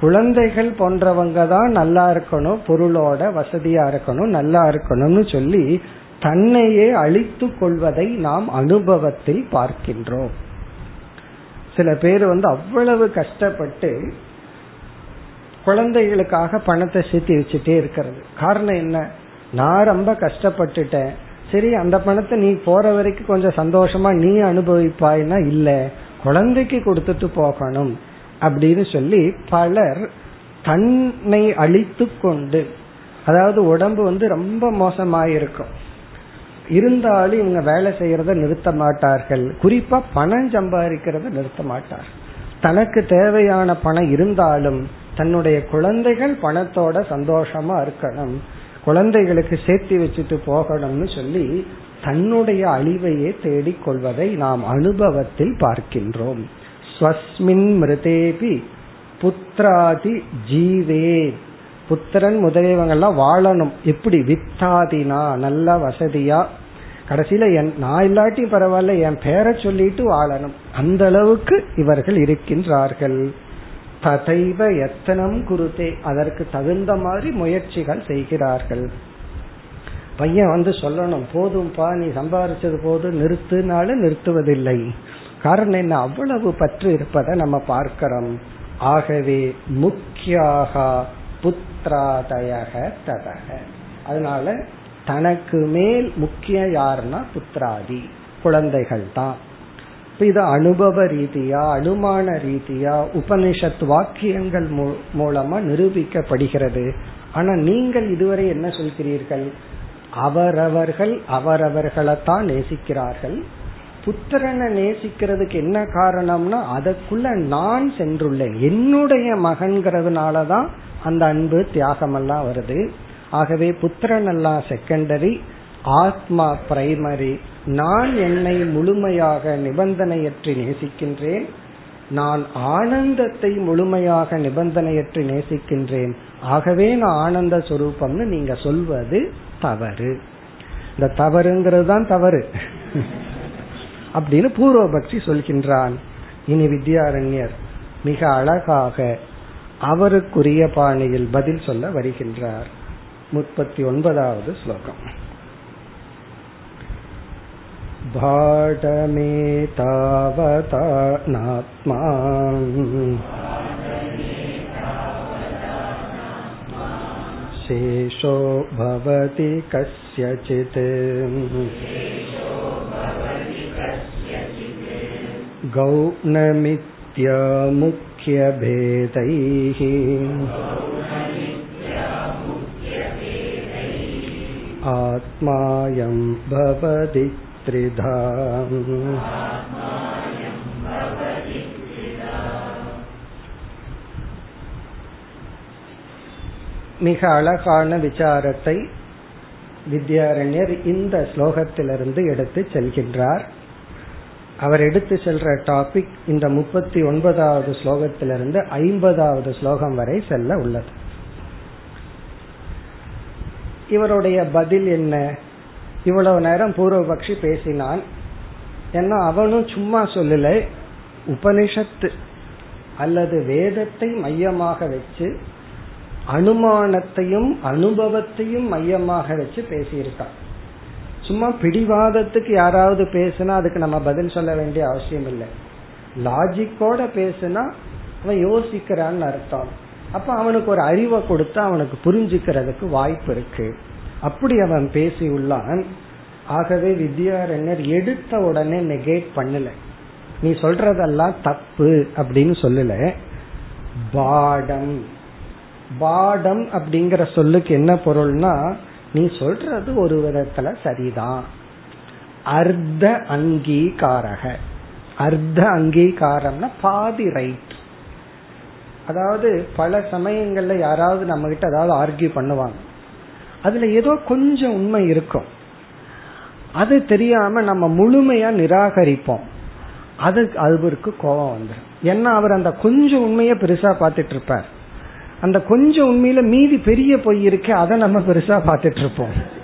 குழந்தைகள் போன்றவங்க தான் நல்லா இருக்கணும் பொருளோட வசதியா இருக்கணும் நல்லா இருக்கணும்னு சொல்லி தன்னையே அழித்து கொள்வதை நாம் அனுபவத்தில் பார்க்கின்றோம். சில பேர் வந்து அவ்வளவு கஷ்டப்பட்டு குழந்தைகளுக்காக பணத்தை சேர்த்து வச்சுட்டே இருக்கிறது. காரணம் என்ன? நான் ரொம்ப கஷ்டப்பட்டுட்டேன். சரி அந்த பணத்தை நீ போற வரைக்கும் கொஞ்சம் சந்தோஷமா நீ அனுபவிப்பாய்னா இல்ல குழந்தைக்கு கொடுத்துட்டு போகணும். அப்படின்னு சொல்லி பலர் தன்னை அழித்து கொண்டு அதாவது உடம்பு வந்து ரொம்ப மோசமாயிருக்கும். இருந்தாலும் இவங்க வேலை செய்யறத நிறுத்த மாட்டார்கள். குறிப்பா பணம் சம்பாதிக்கிறத நிறுத்த மாட்டார். தனக்கு தேவையான பணம் இருந்தாலும் தன்னுடைய குழந்தைகள் பணத்தோட சந்தோஷமா இருக்கணும். குழந்தைகளுக்கு சேர்த்து வச்சுட்டு போகணும்னு சொல்லி தன்னுடைய அழிவையே தேடிக் கொள்வதை நாம் அனுபவத்தில் பார்க்கின்றோம். ஸ்வஸ்மின் மிருதேபி புத்திராதி ஜீவே. புத்திரன் முதலியவங்கெல்லாம் வாழணும். எப்படி? வித்தாதினா நல்ல வசதியா. கடைசியில என் நான் இல்லாட்டி பரவாயில்ல என் பேரை சொல்லிட்டு வாழணும். அந்த அளவுக்கு இவர்கள் இருக்கின்றார்கள். ததைவ எத்தனம் குருதே அதற்கு தகுந்த மாதிரி முயற்சிகள் செய்கிறார்கள். பையன் வந்து சொல்லணும் போதும்பா நீ சம்பாரிச்சது போதும் நிறுத்துனாலும் நிறுத்துவதில்லை. காரணம் என்ன? அவ்வளவு பற்று இருப்பதை நம்ம பார்க்கிறோம். ஆகவே முக்கியாக புத்திராதயக ததக. அதனால தனக்கு மேல் முக்கிய யாருன்னா புத்திராதி குழந்தைகள் தான். இது அனுபவ ரீதியா அனுமான ரீதியா உபனிஷத் வாக்கியங்கள் மூலமா நிரூபிக்கப்படுகிறது. ஆனா நீங்கள் இதுவரை என்ன சொல்கிறீர்கள்? அவரவர்கள் அவரவர்களைத்தான் நேசிக்கிறார்கள். புத்திரனை நேசிக்கிறதுக்கு என்ன காரணம்னா அதற்குள்ள நான் சென்றுள்ளேன். என்னுடைய மகன்கிறதுனாலதான் அந்த அன்பு தியாகம் எல்லாம் வருது. ஆகவே புத்திரன் எல்லாம் செகண்டரி ஆத்மா பிரைமரி நான் என்னை முழுமையாக நிபந்தனையற்றி நேசிக்கின்றேன். நான் ஆனந்தத்தை முழுமையாக நிபந்தனையற்றி நேசிக்கின்றேன். ஆகவே நான் ஆனந்த சுரூபம்னு நீங்க சொல்வது தவறு. இந்த தவறுங்கிறது தான் தவறு. அப்படின்னு பூர்வபக்ஷி சொல்கின்றான் இனி வித்யாரண்யர் மிக அழகாக அவருக்குரிய பாணியில் பதில் சொல்ல வருகின்றார் முப்பத்தி ஒன்பதாவது ஸ்லோகம் भाटमेतावता नात्मा शेषो भवति कस्यचित् गौणमित्यमुख्यभेदैः आत्मायं भवति त्रिधा மிக அழகான விசாரத்தை வித்யாரண்யர் இந்த ஸ்லோகத்திலிருந்து எடுத்து செல்கின்றார் அவர் எடுத்து செல்ற டாபிக் இந்த முப்பத்தி ஒன்பதாவது ஸ்லோகத்திலிருந்து ஐம்பதாவது ஸ்லோகம் வரை செல்ல உள்ளது. இவருடைய பதில் என்ன? இவ்வளவு நேரம் பூர்வபக்ஷி பேசினான். ஏன்னா அவனும் சும்மா சொல்லல. உபனிஷத்து அல்லது வேதத்தை மையமாக வச்சு அனுமானத்தையும் அனுபவத்தையும் மையமாக வச்சு பேசியிருக்கான். சும்மா பிடிவாதத்துக்கு யாராவது பேசுனா அதுக்கு நம்ம பதில் சொல்ல வேண்டிய அவசியம் இல்லை. லாஜிக்கோட பேசுனா அவன் யோசிக்கிறான்னு அர்த்தம். அப்ப அவனுக்கு ஒரு அறிவை கொடுத்தா அவனுக்கு புரிஞ்சுக்கிறதுக்கு வாய்ப்பு இருக்கு. அப்படி அவன் பேசி உள்ளான். ஆகவே வித்யாரண்யர் எடுத்த உடனே நெகேட் பண்ணல. நீ சொல்றதெல்லாம் தப்பு அப்படின்னு சொல்லல. பாடம். பாடம் அப்படிங்கிற சொல்லுக்கு என்ன பொருள்னா நீ சொல்றது ஒரு விதத்துல சரிதான். அர்த்த அங்கீகாரக. அர்த்த அங்கீகாரம்னா பாதி ரைட் அதாவது பல சமயங்கள்ல யாராவது நம்ம கிட்ட ஏதாவது ஆர்கியூ பண்ணுவாங்க. அதுல ஏதோ கொஞ்சம் உண்மை இருக்கும். அது தெரியாம நம்ம முழுமையா நிராகரிப்போம். அது அவருக்கு கோபம் வந்துடும் ஏன்னா அவர் அந்த கொஞ்சம் உண்மையை பெருசா பார்த்துட்டு இருப்பார். அந்த கொஞ்சம் உண்மையில மீதி பெரிய பொய் இருக்கு அதை நம்ம பெருசா பார்த்துட்டு இருப்போம்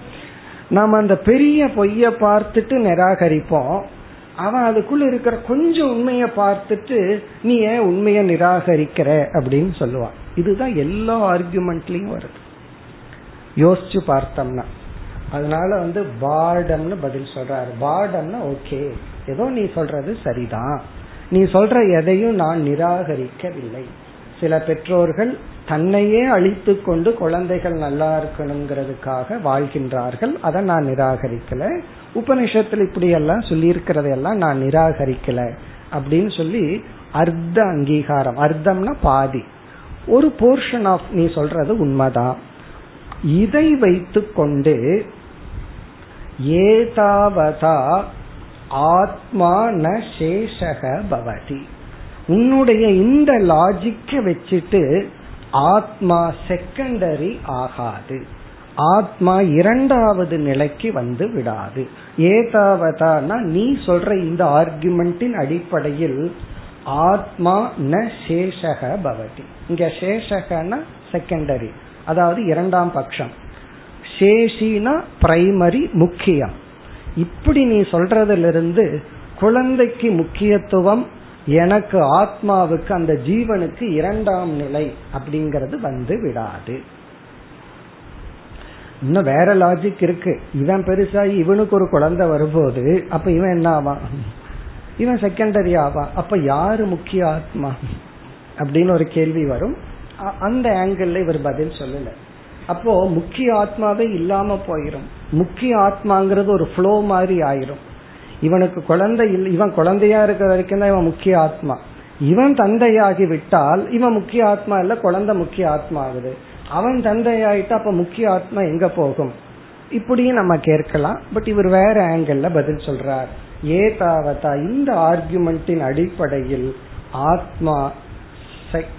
நாம அந்த பெரிய பொய்ய பார்த்துட்டு நிராகரிப்போம். அவன் அதுக்குள்ள இருக்கிற கொஞ்சம் உண்மைய பார்த்துட்டு நீ ஏன் உண்மைய நிராகரிக்கிற? அப்படின்னு சொல்லுவான். இதுதான் எல்லா ஆர்குமெண்ட்லயும் வருது. யோசிச்சு பார்த்தோம்னா. அதனால வந்து பாடம்னு பதில் சொல்றாரு. பாடம்னா ஓகே ஏதோ நீ சொல்றது சரிதான். நீ சொல்ற எதையும் நான் நிராகரிக்கவில்லை. சில பெற்றோர்கள் தன்னையே அழித்து கொண்டு குழந்தைகள் நல்லா இருக்கணுங்கிறதுக்காக வாழ்கின்றார்கள். அதை நான் நிராகரிக்கல. உபனிஷத்துல இப்படி எல்லாம் சொல்லி இருக்கிறதையெல்லாம் நான் நிராகரிக்கல அப்படின்னு சொல்லி அர்த்த அங்கீகாரம். அர்த்தம்னா பாதி. ஒரு போர்ஷன் ஆஃப் நீ சொல்றது உண்மைதான். இதை வைத்து கொண்டு ஏதாவதா ஆத்மா ந சேஷக பவதி. உன்னுடைய இந்த லாஜிக்க வச்சுட்டு ஆத்மா செகண்டரி ஆகாது. ஆத்மா இரண்டாவது நிலைக்கு வந்து விடாது. ஏதாவதானா நீ சொல்ற இந்த ஆர்குமெண்டின் அடிப்படையில் ஆத்மா ந சேஷக பவதி. இங்க சேஷகனா செகண்டரி அதாவது இரண்டாம் பட்சம். சேஷினா பிரைமரி முக்கியம். இப்படி நீ சொல்றதிலிருந்து குழந்தைக்கு முக்கியத்துவம் எனக்கு ஆத்மாவுக்கு அந்த ஜீவனுக்கு இரண்டாம் நிலை அப்படிங்கிறது வந்து விடாது. இன்னும் வேற லாஜிக் இருக்கு. இவன் பெருசாகி இவனுக்கு ஒரு குழந்தை வரும்போது அப்ப இவன் என்ன ஆவான்? இவன் செகண்டரி ஆவான். அப்ப யாரு முக்கிய ஆத்மா? அப்படின்னு ஒரு கேள்வி வரும். அந்த ஆங்கிள் இவர் பதில் சொல்லல. அப்போ முக்கிய ஆத்மாவே இல்லாம போயிரும். முக்கிய ஆத்மாங்கிறது ஒரு ஃப்ளோ மாதிரி ஆயிரும். இவனுக்கு குழந்தை இவன் குழந்தையா இருக்கிற வரைக்கும் தான் இவன் முக்கிய ஆத்மா. இவன் தந்தையாகி விட்டால் இவன் முக்கிய ஆத்மா இல்ல குழந்தை முக்கிய ஆத்மா ஆகுது. அவன் தந்தையாயிட்டா அப்ப முக்கிய ஆத்மா எங்க போகும்? இப்படியும் நம்ம கேட்கலாம். பட் இவர் வேற ஆங்கிள் பதில் சொல்றார். ஏதாவதா இந்த ஆர்குமெண்டின் அடிப்படையில் ஆத்மா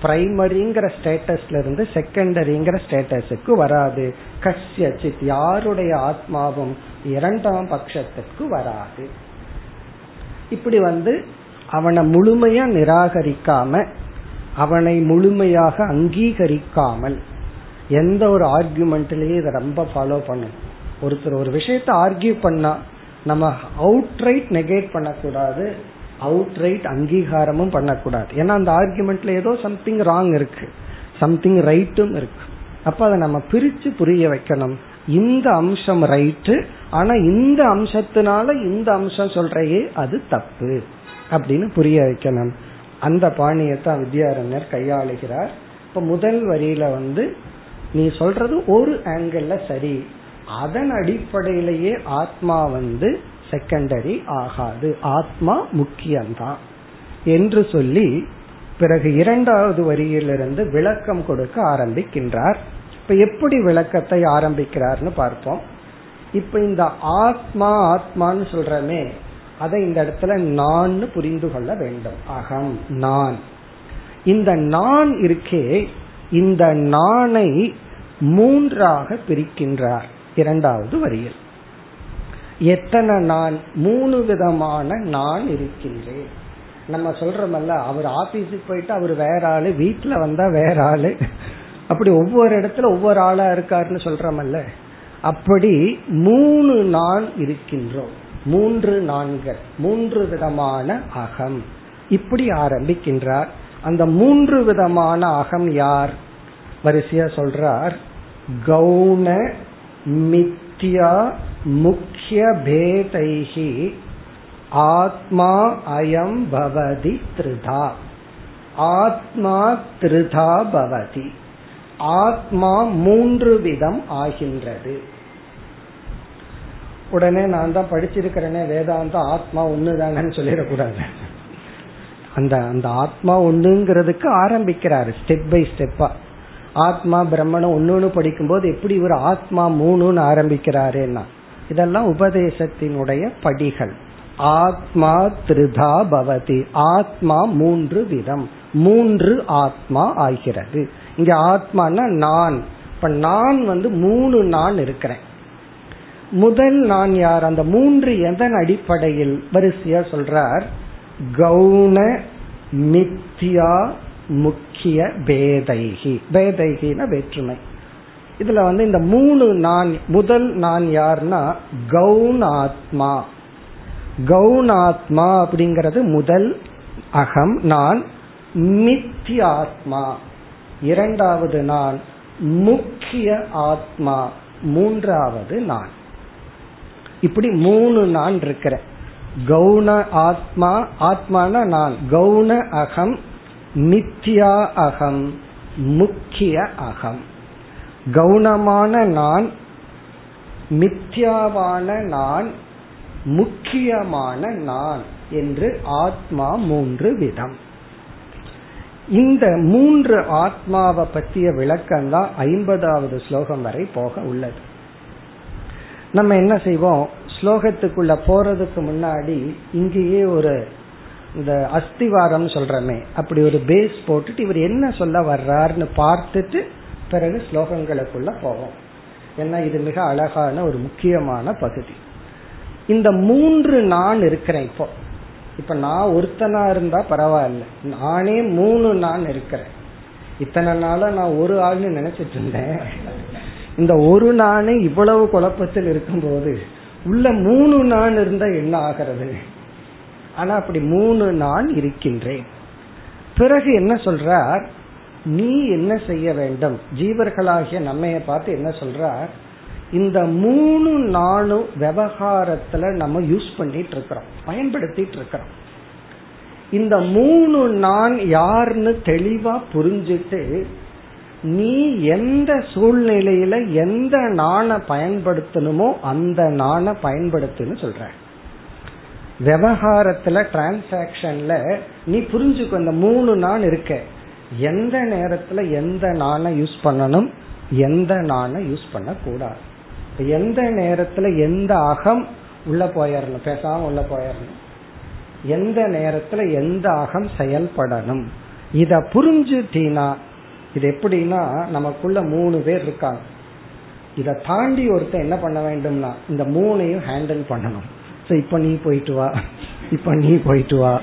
பிரைமரிங்கிற ஸ்டேட்டஸ்ல இருந்து செகண்டரிங்கிற ஸ்டேட்டஸுக்கு வராது. கஷ்யச்சித் யாருடைய ஆத்மாவும் இரண்டாம் பட்சத்துக்கு வராது. இப்படி வந்து அவனை முழுமையா நிராகரிக்காம அவனை முழுமையாக அங்கீகரிக்காமல் எந்த ஒரு ஆர்குமெண்ட்லயும் இதை ரொம்ப ஃபாலோ பண்ணும். ஒருத்தர் ஒரு விஷயத்த ஆர்கியூ பண்ணா நம்ம அவுட் ரைட் நெகேட் பண்ணக்கூடாது அவுட் ரைட் அங்கீகாரமும் பண்ணக்கூடாது. ஏன்னா அந்த ஆர்கியூமெண்ட்ல ஏதோ சம்திங் ராங் இருக்கு. சம்திங் ரைட்டும் இருக்கு. அப்ப அதை நம்ம பிரிச்சு புரிய வைக்கணும். இந்த அம்சம் ரைட்டு ஆனா இந்த அம்சத்தினால இந்த அம்சம் சொல்றையே அது தப்பு அப்படின்னு புரிய வைக்கணும். அந்த பாணியத்தான் வித்யாரண்யர் கையாளுகிறார். இப்ப முதல் வரியில வந்து நீ சொல்றது ஒரு ஆங்கிள் சரி. அதன் அடிப்படையிலேயே ஆத்மா வந்து செகண்டரி ஆகாது. ஆத்மா முக்கியம்தான். என்று சொல்லி பிறகு இரண்டாவது வரியிலிருந்து விளக்கம் கொடுக்க ஆரம்பிக்கின்றார். இப்ப எப்படி விளக்கத்தை ஆரம்பிக்கிறார்னு பார்ப்போம். இப்ப இந்த ஆத்மா ஆத்மான்னு சொல்றமே அதை இந்த இடத்துல நான் புரிந்து கொள்ள வேண்டும். அகம் நான். இந்த நான் இருக்கே இந்த நானை மூன்றாக பிரிக்கின்றார். இரண்டாவது வரியில். எத்தனை நான் மூணு விதமான நான் இருக்கின்றேன். நம்ம சொல்றோமல்ல அவர் ஆபீஸுக்கு போயிட்டு அவர் வேற ஆளு வீட்டுல வந்தா வேற ஆளு. அப்படி ஒவ்வொரு இடத்துல ஒவ்வொரு ஆளா இருக்காருன்னு சொல்றமல்ல? அப்படி மூணு நான் இருக்கின்றோம். மூன்று நான்கள். மூன்று விதமான அகம். இப்படி ஆரம்பிக்கின்றார். அந்த மூன்று விதமான அகம் யார்? வரிசையா சொல்றார். கௌண மித்யா முக்கிய பேதைகி ஆத்மா அயம் பவதி திருதா. ஆத்மா திருதா பவதி. ஆத்மா மூன்று விதம் ஆகின்றது. உடனே நான் தான் படிச்சிருக்கிறேனே வேதாந்த ஆத்மா ஒண்ணுதானு சொல்லிடக்கூடாது. அந்த அந்த ஆத்மா ஒண்ணுங்கிறதுக்கு ஆரம்பிக்கிறாரு ஸ்டெப் பை ஸ்டெப்பா ஆத்மா பிரம்மணம் ஒன்னு படிக்கும்போது எப்படி இவர் ஆத்மா மூணுன்னு ஆரம்பிக்கிறாருன்னா இதெல்லாம் உபதேசத்தினுடைய படிகள். ஆத்மா திருதா பவதி ஆத்மா மூன்று விதம் மூன்று ஆத்மா ஆகிறது. இங்க ஆத்மானா நான். இப்ப நான் வந்து மூணு நான் இருக்கிறேன். முதல் நான் யார்? அந்த மூன்று எதன் அடிப்படையில் வரிசையா சொல்றார்? கவுன மித்தியா முக்கிய பேதைகி. பேதைகின வேற்றுமை. இதுல வந்து இந்த மூணு நான் முதல் நான் யார்னா கவுனாத்மா கவுனாத்மா அப்படிங்கிறது முதல் அகம் நான் மித்தியாத்மா இரண்டாவது நான் முக்கிய ஆத்மா. மூன்றாவது நான். இப்படி மூணு நான் இருக்கிற. கவுன ஆத்மா ஆத்மான நான். கவுன அகம் மித்யா அகம் முக்கிய அகம். கவுனமான நான் மித்யாவான நான் முக்கியமான நான் என்று ஆத்மா மூன்று விதம். இந்த மூன்று ஆத்மாவை பற்றிய விளக்கம் தான் ஐம்பதாவது ஸ்லோகம் வரை போக உள்ளது. நம்ம என்ன செய்வோம்? ஸ்லோகத்துக்குள்ள போறதுக்கு முன்னாடி இங்கேயே ஒரு இந்த அஸ்திவாரம் சொல்றமே அப்படி ஒரு பேஸ் போட்டுட்டு இவர் என்ன சொல்ல வர்றாருன்னு பார்த்துட்டு பிறகு ஸ்லோகங்களுக்குள்ள போவோம். ஏன்னா இது மிக அழகான ஒரு முக்கியமான பகுதி. இந்த மூன்று நான் இருக்கிறேன் இப்போ. இப்ப நான் ஒருத்தனா இருந்தா பரவாயில்ல. நானே மூணு நான் இருக்கிறேன். இத்தனை நாளா நான் ஒரு ஆள்னு நினைச்சிட்டு இருந்தேன். இந்த ஒரு நானே இவ்வளவு குழப்பத்தில் இருக்கும் போது உள்ள மூணு நான் இருந்தா என்ன ஆகிறது? ஆனா அப்படி மூணு நான் இருக்கின்றேன். பிறகு என்ன சொல்றார்? நீ என்ன செய்ய வேண்டும்? ஜீவர்களாகிய நம்மைய பார்த்து என்ன சொல்றார்? இந்த மூணு நாளும் விவகாரத்துல நம்ம யூஸ் பண்ணிட்டு இருக்கிறோம். பயன்படுத்திட்டு இருக்கிறோம். இந்த மூணு நான் யாருன்னு தெளிவா புரிஞ்சிட்டு நீ எந்த சூழ்நிலையில எந்த நாண பயன்படுத்தணுமோ அந்த நாண பயன்படுத்துன்னு சொல்ற. விவகாரத்துல டிரான்சாக்சன்ல நீ புரிஞ்சுக்கோ இந்த மூணு நான் இருக்க. எந்த நேரத்துல எந்த நாணை யூஸ் பண்ணணும்? எந்த நாணை யூஸ் பண்ண கூடாது எந்த நேரத்துல எந்த அகம் உள்ள போயிடணும் பேசாம உள்ள போயிடணும் எந்த நேரத்துல எந்த அகம் செயல்படணும்? இத புரிஞ்சுட்டீனா இது எப்படின்னா நமக்குள்ள மூணு பேர் இருக்காங்க. இத தாண்டி ஒருத்தர் என்ன பண்ண வேண்டும்னா இந்த மூணையும் ஹேண்டில் பண்ணணும். சோ இப்ப நீ போயிட்டு வா. இப்ப நீ போயிட்டு வா.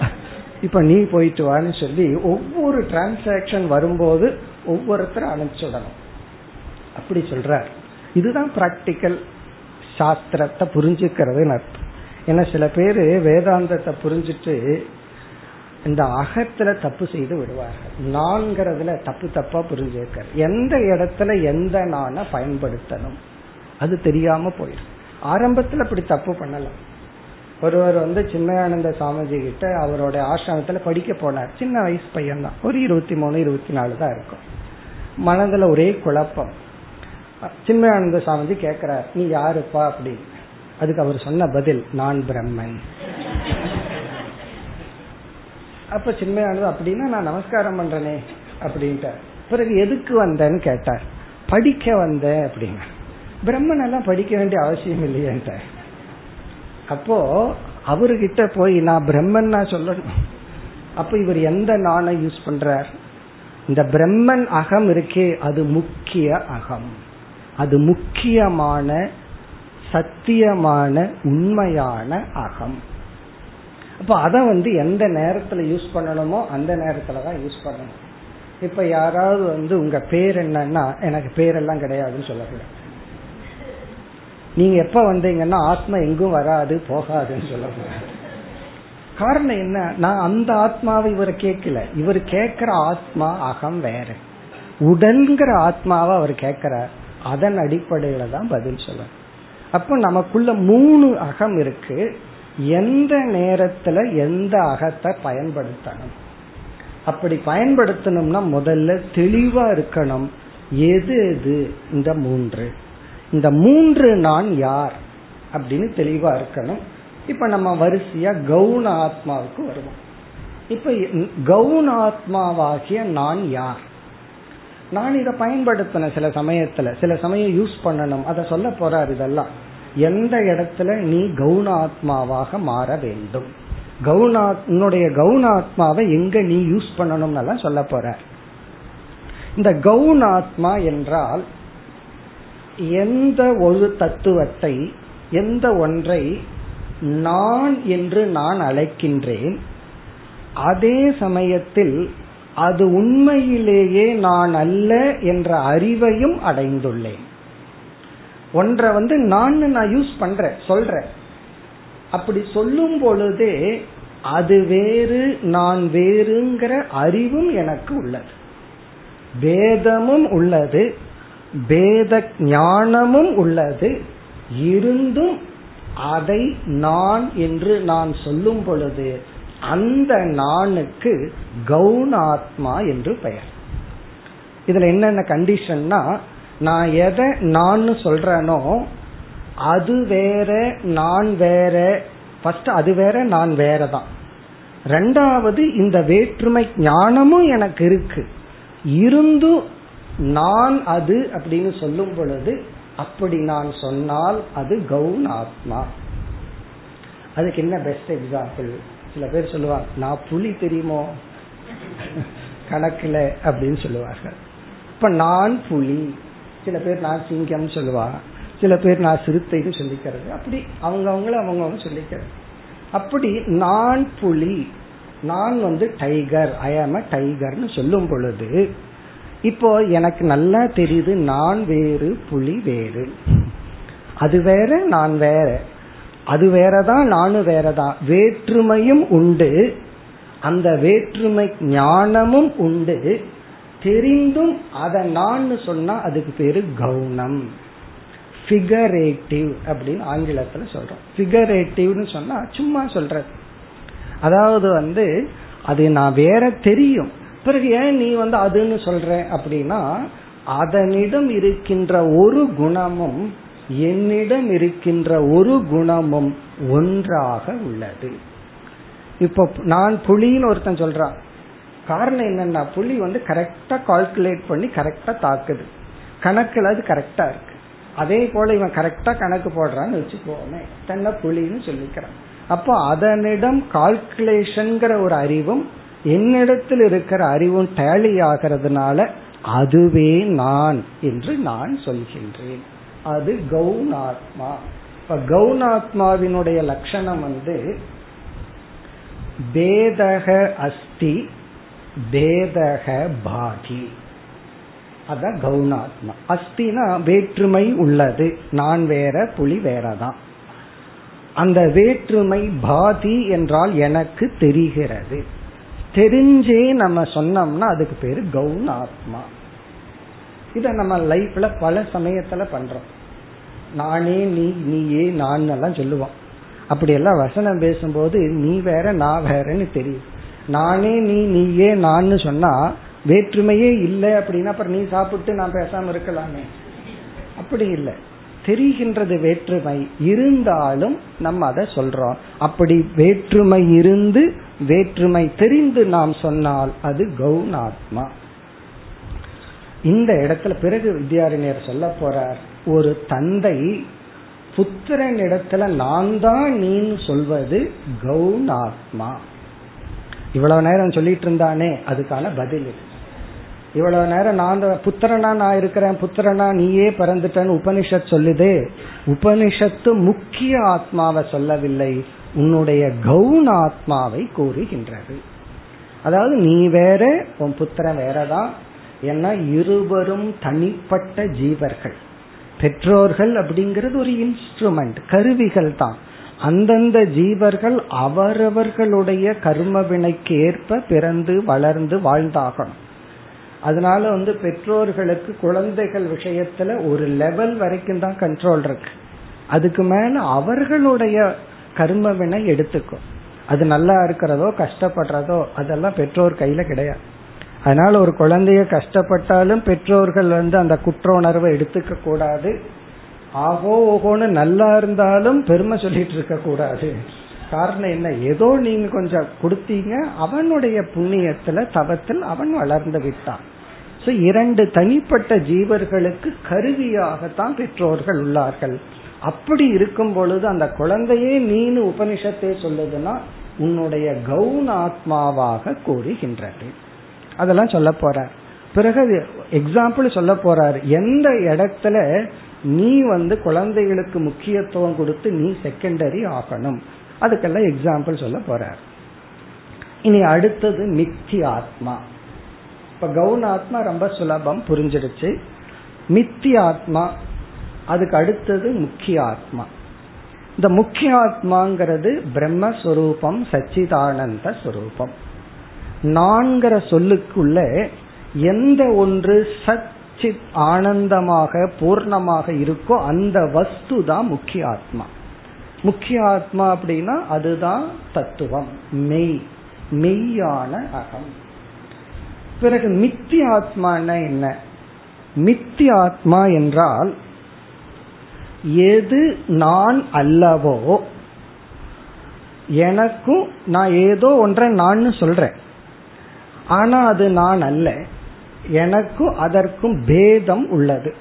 இப்ப நீ போயிட்டு வான்னு சொல்லி ஒவ்வொரு டிரான்சாக்சன் வரும்போது ஒவ்வொருத்தரும் அனுப்பிச்சுடணும். அப்படி சொல்ற இதுதான் பிராக்டிக்கல் சாஸ்திரத்தை புரிஞ்சுக்கிறது அர்த்தம். ஏன்னா சில பேர் வேதாந்தத்தை புரிஞ்சுட்டு இந்த அகத்துல தப்பு செய்து விடுவார்கள். நான்கிறதுல தப்பு தப்பா புரிஞ்சுக்க எந்த இடத்துல எந்த நான பயன்படுத்தணும்? அது தெரியாம போயிடும். ஆரம்பத்துல அப்படி தப்பு பண்ணலாம். ஒருவர் வந்து சின்மயானந்த சாமிஜி கிட்ட அவரோட ஆசிரமத்துல படிக்க போனார். சின்ன வயசு பையன் தான் ஒரு இருபத்தி மூணு இருபத்தி நாலு தான் இருக்கும். மனதுல ஒரே குழப்பம். சின்மயானந்த சாமிஜி கேக்குறார் நீ யாருப்பா? அப்படின்னு அதுக்கு அவர் சொன்ன பதில் நான் பிரம்மன். அப்ப சின்மயானது அப்படின்னா நான் நமஸ்காரம் பண்றேனே அப்படின்ட்டு பிறகு எதுக்கு வந்தேன்னு கேட்டார். படிக்க வந்தேன் அப்படின்னா பிரம்மன் எல்லாம் படிக்க வேண்டிய அவசியம் இல்லையேன்ட்ட அப்போ அவர்கிட்ட போய் நான் பிரம்மன் நான் சொல்லணும். அப்ப இவர் எந்த நானை யூஸ் பண்றார்? இந்த பிரம்மன் அகம் இருக்கே அது முக்கிய அகம். அது முக்கியமான சத்தியமான உண்மையான அகம். அப்ப அதை வந்து எந்த நேரத்துல யூஸ் பண்ணணுமோ அந்த நேரத்துல தான் யூஸ் பண்ணணும். இப்ப யாராவது வந்து உங்க பேர் என்னன்னா எனக்கு பேரெல்லாம் கிடையாதுன்னு சொல்லக்கூடாது நீங்க எப்ப வந்தீங்கன்னா ஆத்மா எங்கும் வராது போகாதுன்னு சொல்லக்கூடாது காரணம் என்ன? நான் அந்த ஆத்மாவை இவர் கேட்கல. இவர் கேட்கிற ஆத்மா அகம் வேற. உடல்ங்கிற ஆத்மாவை அவர் கேட்கிறார். அதன் அடிப்படையில தான் பதில் சொல்லணும். அப்ப நமக்குள்ள மூணு அகம் இருக்கு. எந்த நேரத்துல எந்த அகத்தை பயன்படுத்தணும்? அப்படி பயன்படுத்தணும்னா முதல்ல தெளிவா இருக்கணும். எது எது? இந்த மூன்று. இந்த மூன்று நான் யார்? அப்படின்னு தெளிவா இருக்கணும். இப்ப நம்ம வரிசையா கவுன ஆத்மாவுக்கு வருவோம். இப்ப கவுன ஆத்மாவாகிய நான் யார்? நான் இதை பயன்படுத்தின சில சமயத்துல சில சமயம் யூஸ் பண்ணணும். அதை சொல்ல போறார் இதெல்லாம். எந்த இடத்துல நீ கவுனாத்மாவாக மாற வேண்டும்? கவுனா உன்னுடைய கவுனாத்மாவை எங்க நீ யூஸ் பண்ணணும்னு சொல்ல போற. இந்த கவுனாத்மா என்றால் எந்த ஒரு தத்துவத்தை எந்த ஒன்றை நான் என்று நான் அழைக்கின்றேன் அதே சமயத்தில் அது உண்மையிலேயே நான் அல்ல என்ற அறிவையும் அடைந்துள்ளேன். ஒன்றை வந்து நான் நான் யூஸ் பண்றேன் சொல்றேன். அப்படி சொல்லும் பொழுதே அது வேறு நான் வேறுங்கிற அறிவும் எனக்கு உள்ளது. வேதமும் உள்ளது வேத ஞானமும் உள்ளது இருந்தும் அதை நான் என்று நான் சொல்லும் பொழுது அந்த நானுக்கு கவுனாத்மா என்று பெயர். இதுல என்னென்ன கண்டிஷன்னா நான் எதை நான் சொல்றேனோ அது வேற நான் வேற ஃபர்ஸ்ட் அது வேற நான் வேற தான் ரெண்டாவது இந்த வேற்றுமை ஞானமும் எனக்கு இருக்கு. இருந்தும் நான் அது அப்படின்னு சொல்லும் பொழுது அப்படி நான் சொன்னால் அது கவுன் ஆத்மா அதுக்கு என்ன பெஸ்ட் எக்ஸாம்பிள் சில பேர் சொல்லுவாங்க நான் புலி தெரியுமோ? கணக்குல அப்படின்னு சொல்லுவார்கள். இப்ப நான் புலி. சில பேர் நான் சிங்கம் சொல்லுவா. சில பேர் நான் சிறுத்தைன்னு சொல்லிக்கிறது. அப்படி அவங்க அவங்கவுங்க அவங்க சொல்லிக்கிறது. அப்படி நான் புலி நான் வந்து டைகர் ஐ ஆம் அ டைகர்னு சொல்லும் பொழுது இப்போ எனக்கு நல்லா தெரியுது நான் வேறு புலி வேறு. அது வேற நான் வேற. அது வேறதான் நானும் வேறதான் வேற்றுமையும் உண்டு. அந்த வேற்றுமை ஞானமும் உண்டு. தெரிந்தும் அதை நான் சொன்னா அதுக்கு பேரு கவுனம் ஃபிகரேட்டிவ் அப்படின்னு ஆங்கிலத்துல சொல்றோம். ஃபிகரேட்டிவ்னு சொன்னா சும்மா சொல்றது. அதாவது வந்து அது நான் வேற தெரியும். பிறகு ஏன் நீ வந்து அதுன்னு சொல்ற அப்படின்னா அதனிடம் இருக்கின்ற ஒரு குணமும் என்னிடம் இருக்கின்ற ஒரு குணமும் ஒன்றாக உள்ளது. இப்போ நான் புலின்னு ஒருத்தன் சொல்றான். காரணம் என்னன்னா புலி வந்து கரெக்டா கால்குலேட் பண்ணி கரெக்டா தாக்குது. கணக்குல அது கரெக்டா இருக்கு. அதே போல இவன் கரெக்டா கணக்கு போடுறான்னு வச்சுக்கோமே. தன்னை புலின்னு சொல்லிக்கிறான். அப்போ அதனிடம் கால்குலேஷன்ங்கிற ஒரு அறிவும் என்னிடத்தில் இருக்கிற அறிவும் டேலி ஆகிறதுனால அதுவே நான் என்று நான் சொல்கின்றேன். அது கௌணாத்மா. இப்ப கௌணாத்மாவினுடைய லட்சணம் வந்து பேதக அஸ்தி பேதக பாகி. அதான் கவுனாத்மா அஸ்தினா வேற்றுமை உள்ளது. நான் வேற புலி வேறதான். அந்த வேற்றுமை பாதி என்றால் எனக்கு தெரிகிறது. தெரிஞ்சே நம்ம சொன்னோம்னா அதுக்கு பேரு கவுனாத்மா இதை நம்ம லைஃப்ல பல சமயத்துல பண்றோம். நானே நீ நீயே நான் எல்லாம் சொல்லுவோம். அப்படியெல்லாம் வசனம் பேசும்போது நீ வேற நான் வேறன்னு தெரியும். நானே நீ நீயே நான் சொன்னா வேற்றுமையே இல்லை அப்படின்னா அப்புறம் நீ சாப்பிட்டு நான் பேசாம இருக்கலாமே. அப்படி இல்லை. தெரிகின்றது வேற்றுமை இருந்தாலும் நம்ம அதை சொல்றோம். அப்படி வேற்றுமை இருந்து வேற்றுமை தெரிந்து நாம் சொன்னால் அது கவுனாத்மா இந்த இடத்துல பிறகு வித்யாரண்யர் சொல்ல போறார் ஒரு தந்தை புத்திரன் இடத்துல நான் தான் நீன்னு சொல்வது கவுனாத்மா இவ்வளவு நேரம் சொல்லிட்டு இருந்தானே அதுக்கான பதில் இவ்வளவு நேரம் நான் புத்திரனா நான் இருக்கிறேன் புத்திரனா நீயே பிறந்துட்டேன்னு உபனிஷத் சொல்லுதே. உபனிஷத்து முக்கிய ஆத்மாவை சொல்லவில்லை உன்னுடைய கவுன் ஆத்மாவை கூறுகின்றது. அதாவது நீ வேற உன் புத்திரன் வேறதான் ஏன்னா இருவரும் தனிப்பட்ட ஜீவர்கள். பெற்றோர்கள் அப்படிங்கிறது ஒரு இன்ஸ்ட்ருமெண்ட் கருவிகள் தான். அந்தந்த ஜீவர்கள் அவரவர்களுடைய கர்ம வினைக்கு ஏற்ப பிறந்து வளர்ந்து வாழ்ந்தாகணும். அதனால வந்து பெற்றோர்களுக்கு குழந்தைகள் விஷயத்துல ஒரு லெவல் வரைக்கும் தான் கண்ட்ரோல் இருக்கு. அதுக்கு மேல அவர்களுடைய கர்ம வினை எடுத்துக்கும். அது நல்லா இருக்கிறதோ கஷ்டப்படுறதோ அதெல்லாம் பெற்றோர் கையில கிடையாது. அதனால ஒரு குழந்தைய கஷ்டப்பட்டாலும் பெற்றோர்கள் வந்து அந்த குற்ற உணர்வை எடுத்துக்க கூடாது. ஆகோ ஓகோன்னு நல்லா இருந்தாலும் பெருமை சொல்லிட்டு இருக்க கூடாது. காரணம் என்ன? ஏதோ நீங்க கொஞ்சம் கொடுத்தீங்க அவனுடைய புண்ணியத்துல தவத்தில் அவன் வளர்ந்து விட்டான். சோ இரண்டு தனிப்பட்ட ஜீவர்களுக்கு கருவியாகத்தான் பெற்றோர்கள் உள்ளார்கள். அப்படி இருக்கும் பொழுது அந்த குழந்தையே நீனு உபனிஷத்தை சொல்லுதுன்னா உன்னுடைய கவுன் ஆத்மாவாக கூறுகின்றது. அதெல்லாம் சொல்ல போறார். பிறகு எக்ஸாம்பிள் சொல்ல போறார். எந்த இடத்துல நீ வந்து குழந்தைகளுக்கு முக்கியத்துவம் கொடுத்து நீ செகண்டரி ஆகணும். அதுக்கெல்லாம் எக்ஸாம்பிள் சொல்ல போறார். இனி அடுத்தது மித்தி ஆத்மா. இப்ப கவுன ஆத்மா ரொம்ப சுலபம் புரிஞ்சிடுச்சு. மித்தி ஆத்மா அதுக்கு அடுத்தது முக்கிய ஆத்மா. இந்த முக்கிய ஆத்மாங்கிறது பிரம்மஸ்வரூபம் சச்சிதானந்த ஸ்வரூபம். நான்கிற சொல்லுக்குள்ள எந்த ஒன்று சச்சித் ஆனந்தமாக பூர்ணமாக இருக்கோ அந்த வஸ்து தான் முக்கிய ஆத்மா. முக்கிய ஆத்மா அப்படின்னா அதுதான் தத்துவம். மெய். மெய்யான அகம். பிறகு மித்தி ஆத்மானா என்ன? மித்தி ஆத்மா என்றால் எது நான் அல்லவோ எனக்கும் நான் ஏதோ ஒன்றை நான் சொல்றேன். ஆனா அது நான் அல்ல. எனக்கும் அதற்கும் பேதம் உள்ளது.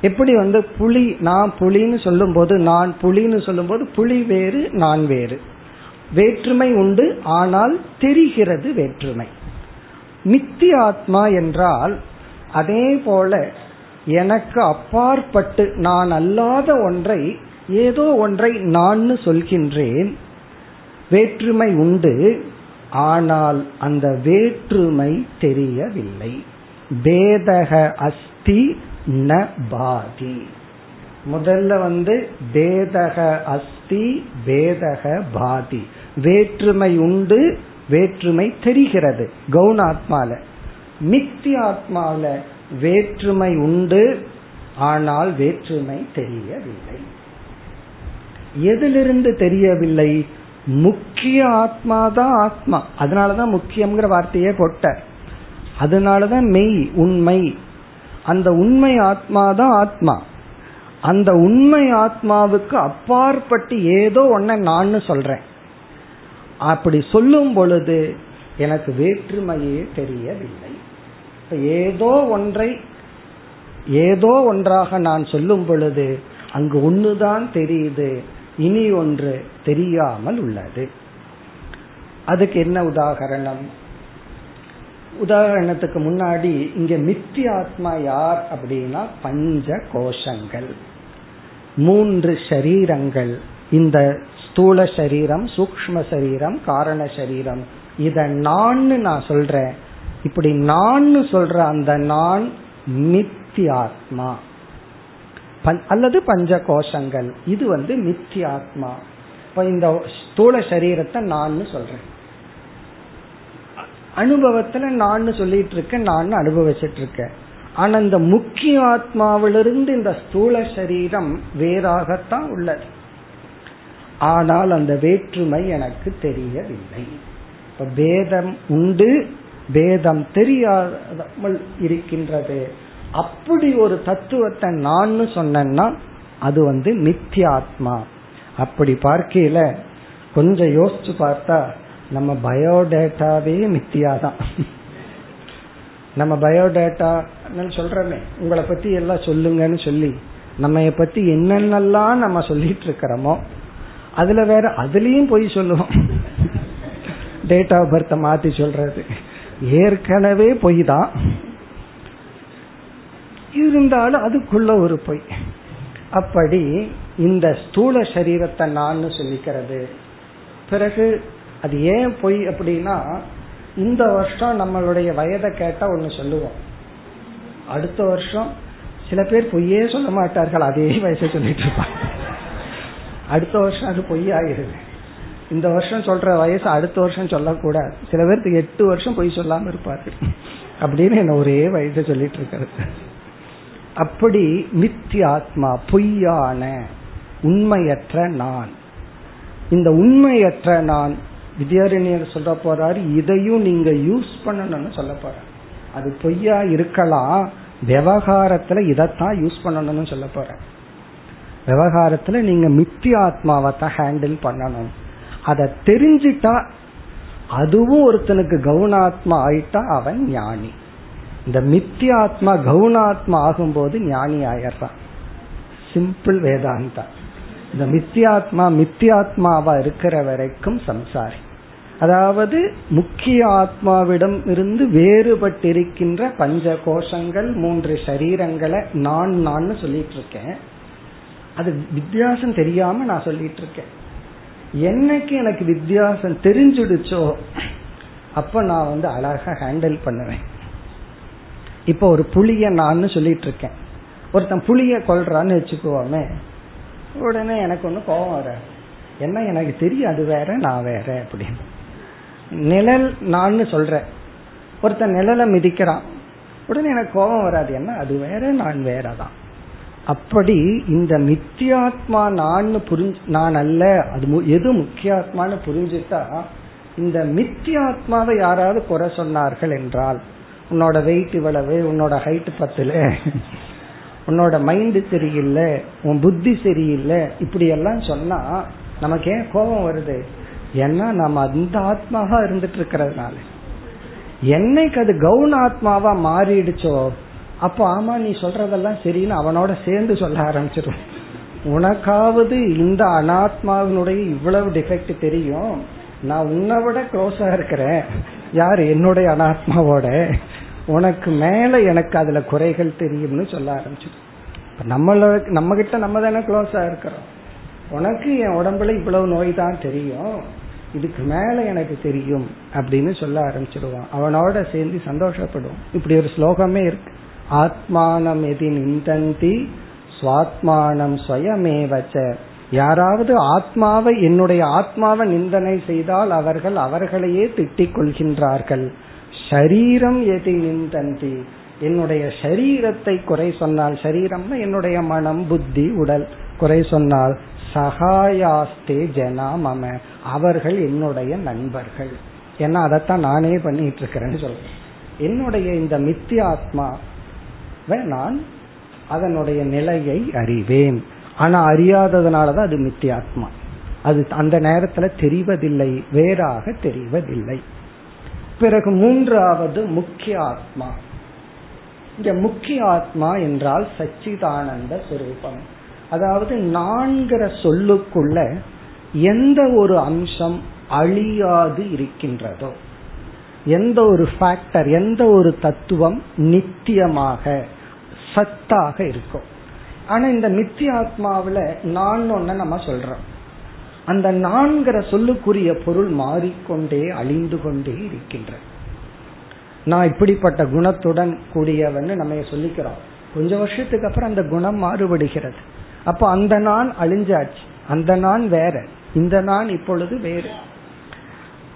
எப்படி வந்து புலி நான் புலின்னு சொல்லும் போது நான் புலின்னு சொல்லும் போது புலி வேறு நான் வேறு. வேற்றுமை உண்டு ஆனால் தெரிகிறது வேற்றுமை. மித்தி ஆத்மா என்றால் அதே போல எனக்கு அப்பாற்பட்டு நான் அல்லாத ஒன்றை ஏதோ ஒன்றை நான் சொல்கின்றேன். வேற்றுமை உண்டு ஆனால் அந்த வேற்றுமை தெரியவில்லை. பேதக அஸ்தி ந பாதி. முதல்ல வந்து பேதக அஸ்தி பேதக பாதி. வேற்றுமை உண்டு வேற்றுமை தெரிகிறது. கவுனாத்மால மித்தி ஆத்மாவில வேற்றுமை உண்டு ஆனால் வேற்றுமை தெரியவில்லை. எதிலிருந்து தெரியவில்லை? முக்கிய ஆத்மா தான் ஆத்மா. அதனாலதான் முக்கியம்ங்கிற வார்த்தையே போட்ட. அதனாலதான் மெய் உண்மை. அந்த உண்மை ஆத்மா தான் ஆத்மா. அந்த உண்மை ஆத்மாவுக்கு அப்பாற்பட்டு ஏதோ ஒன்ன நான் சொல்றேன். அப்படி சொல்லும் பொழுது எனக்கு வேற்றுமையே தெரியவில்லை. ஏதோ ஒன்றை ஏதோ ஒன்றாக நான் சொல்லும் பொழுது அங்கு ஒண்ணுதான் தெரியுது. இனி ஒன்று தெரியாமல் உள்ளது. அதுக்கு என்ன உதாகரணம்? உதாரணத்துக்கு முன்னாடி இங்க மித்தி ஆத்மா யார் அப்படின்னா பஞ்ச கோஷங்கள் மூன்று ஷரீரங்கள் இந்த ஸ்தூல சரீரம் சூக்ம சரீரம் காரண சரீரம். இத நான் நான் சொல்றேன். இப்படி நான் சொல்ற அந்த நான் மித்தியாத்மா. அல்லது பஞ்ச கோஷங்கள் இது வந்து மித்தியாத்மா இப்ப இந்த ஸ்தூல சரீரத்தை நான் சொல்றேன். அனுபவத்துல நான் சொல்லிட்டு இருக்கேன் நான் அனுபவிச்சிட்டு இருக்கேன் ஆனா இந்த முக்கிய ஆத்மாவிலிருந்து இந்த ஸ்தூல சரீரம் வேறாகத்தான் உள்ளது. ஆனால் அந்த வேற்றுமை எனக்கு தெரியவில்லை. இப்ப பேதம் உண்டு பேதம் தெரியாமல் இருக்கின்றது. அப்படி ஒரு தத்துவத்தை நான் சொன்னா அது வந்து நித்தியாத்மா அப்படி பார்க்கையில கொஞ்சம் யோசிச்சு பார்த்தா நம்ம பயோடேட்டாவே மித்தியாதான். நம்ம பயோடேட்டா சொல்றமே உங்களை பத்தி எல்லாம் சொல்லுங்கன்னு சொல்லி நம்ம பத்தி என்னென்னலாம் நம்ம சொல்லிட்டு இருக்கிறோமோ அதுல வேற அதுலயும் போய் சொல்லுவோம். டேட் ஆஃப் பர்த் மாத்தி சொல்றது. ஏற்கனவே பொய் தான் இருந்தாலும் அதுக்குள்ள ஒரு பொய். அப்படி இந்த ஸ்தூல சரீரத்தை நான் சொல்லிக்கிறது. பிறகு அது ஏன் பொய் அப்படின்னா இந்த வருஷம் நம்மளுடைய வயதை கேட்டா ஒன்னு சொல்லுவோம். அடுத்த வருஷம் சில பேர் பொய்யே சொல்ல மாட்டார்கள் அதே வயசை சொல்லிட்டு இருப்பாங்க. அடுத்த வருஷம் அது பொய்யாயிருது இந்த வருஷம் சொல்ற வயசு அடுத்த வருஷம் சொல்லக்கூடாது. சில பேருக்கு எட்டு வருஷம் பொய் சொல்லாம இருப்பார்கள். அப்படின்னு என்ன ஒரே வயசை சொல்லிட்டு இருக்கிறது. அப்படி மித்தி ஆத்மா பொய்யான உண்மையற்ற நான். இந்த உண்மையற்ற நான் வித்யாரண்யர் சொல்ல போறாரு இதையும் நீங்க யூஸ் பண்ணணும்னு சொல்ல போற அது பொய்யா இருக்கலாம் விவகாரத்துல இதைத்தான் யூஸ் பண்ணணும்னு சொல்ல போற விவகாரத்துல நீங்க மித்தி ஆத்மாவை தான் ஹேண்டில் பண்ணணும். அதை தெரிஞ்சிட்டா அதுவும் ஒருத்தனுக்கு கவுனாத்மா ஆயிட்டா அவன் ஞானி. இந்த மித்தியாத்மா கவுனாத்மா ஆகும்போது ஞானி ஆயிடுறான் சிம்பிள் வேதாந்தா இந்த மித்தியாத்மா மித்தியாத்மாவா இருக்கிற வரைக்கும் சம்சாரி. அதாவது முக்கிய ஆத்மாவிடம் இருந்து வேறுபட்டிருக்கின்ற பஞ்ச கோஷங்கள் மூன்று சரீரங்களை நான் நான் சொல்லிட்டு இருக்கேன் அது வித்தியாசம் தெரியாம நான் சொல்லிட்டு இருக்கேன் என்னைக்கு எனக்கு வித்தியாசம் தெரிஞ்சுடுச்சோ அப்ப நான் வந்து அழகா ஹேண்டில் பண்ணுவேன். இப்ப ஒரு புளிய நான் சொல்லிட்டு இருக்கேன் ஒருத்தன் புளிய கொள்றான்னு வச்சுக்குவோமே உடனே எனக்கு ஒண்ணு கோபம் வர. என்ன எனக்கு தெரியும் அது வேற நான் வேற அப்படின்னு. நிழல் நான் சொல்றேன் ஒருத்தன் நிழலை மிதிக்கிறான். உடனே எனக்கு கோபம் வராது. என்ன அது வேற நான் வேறதான். அப்படி இந்த மித்தியாத்மா நான் புரிஞ்சு நான் அல்ல அது எது முக்கியாத்மான்னு புரிஞ்சுட்டா இந்த மித்தியாத்மாவை யாராவது குறை சொன்னார்கள் என்றால் உன்னோட வெயிட் இவ்வளவு உன்னோட ஹைட் பத்துல. உன்னோட மைண்ட் சரியில்லை உன் புத்தி சரியில்லை இப்படி எல்லாம் சொன்னா நமக்கு ஏன் கோபம் வருது? ஏன்னா நம்ம அந்த ஆத்மாவா இருந்துட்டு இருக்கிறதுனால என்னைக்கு அது கவுன ஆத்மாவா மாறிடுச்சோ அப்போ ஆமா நீ சொல்றதெல்லாம் சரின்னு அவனோட சேர்ந்து சொல்ல ஆரம்பிச்சிடும் உனக்காவது இந்த அனாத்மாவினுடைய இவ்வளவு டிஃபெக்ட் தெரியும். நான் உன்னை விட க்ளோஸா இருக்கிறேன். யார்? என்னுடைய அனாத்மாவோட. உனக்கு மேல எனக்கு அதுல குறைகள் தெரியும்னு சொல்ல ஆரம்பிச்சிடும் நம்மள நம்ம கிட்ட நம்ம தானே க்ளோஸா இருக்கிறோம். உனக்கு என் உடம்புல இவ்வளவு நோய் தான் தெரியும். இதுக்கு மேல எனக்கு தெரியும் அப்படின்னு சொல்ல ஆரம்பிச்சிடுவான். அவனோட சேர்ந்து சந்தோஷப்படுவோம் இப்படி ஒரு ஸ்லோகமே இருக்கு. ஆத்மானம் எதி நிந்தந்தி சுவாத்மானம் சுயமேவச்ச யாராவது ஆத்மாவை என்னுடைய ஆத்மாவை நிந்தனை செய்தால் அவர்கள் அவர்களையே திட்டிக் கொள்கின்றார்கள் ஷரீரம் எதி நிந்தந்தி. என்னுடைய சரீரத்தை குறை சொன்னால் சரீரம்னா என்னுடைய மனம் புத்தி உடல் குறை சொன்னால் சகாயாஸ்தே ஜனா மம. அவர்கள் என்னுடைய நண்பர்கள். ஏன்னா அதைத்தான் நானே பண்ணிட்டு இருக்கிறேன்னு சொல்றேன். என்னுடைய இந்த மித்தியாத்மா நான் அதனுடைய நிலையை அறிவேன். ஆனா அறியாததுனாலதான் அது மித்தியாத்மா அது அந்த நேரத்துல தெரிவதில்லை வேறாக தெரிவதில்லை. பிறகு மூன்றாவது முக்கிய ஆத்மா. இங்க முக்கிய ஆத்மா என்றால் சச்சிதானந்த சுரூபம். அதாவது நான்கிற சொல்லுக்குள்ள எந்த ஒரு அம்சம் அழியாது இருக்கின்றதோ எந்த ஒரு ஃபேக்டர் எந்த ஒரு தத்துவம் நித்தியமாக சத்தாக இருக்கும். ஆனா இந்த நித்திய ஆத்மாவில நான் ஒன்ன நம்ம சொல்றோம். அந்த நான்கிற சொல்லுக்குரிய பொருள் மாறிக்கொண்டே அழிந்து கொண்டே இருக்கின்ற. நான் இப்படிப்பட்ட குணத்துடன் கூடியவன் நம்ம சொல்லிக்கிறோம். கொஞ்ச வருஷத்துக்கு அப்புறம் அந்த குணம் மாறுபடுகிறது. அப்போ அந்த நான் அழிஞ்சாச்சு. அந்த நான் வேற. இந்த நான் இப்பொழுது வேறு.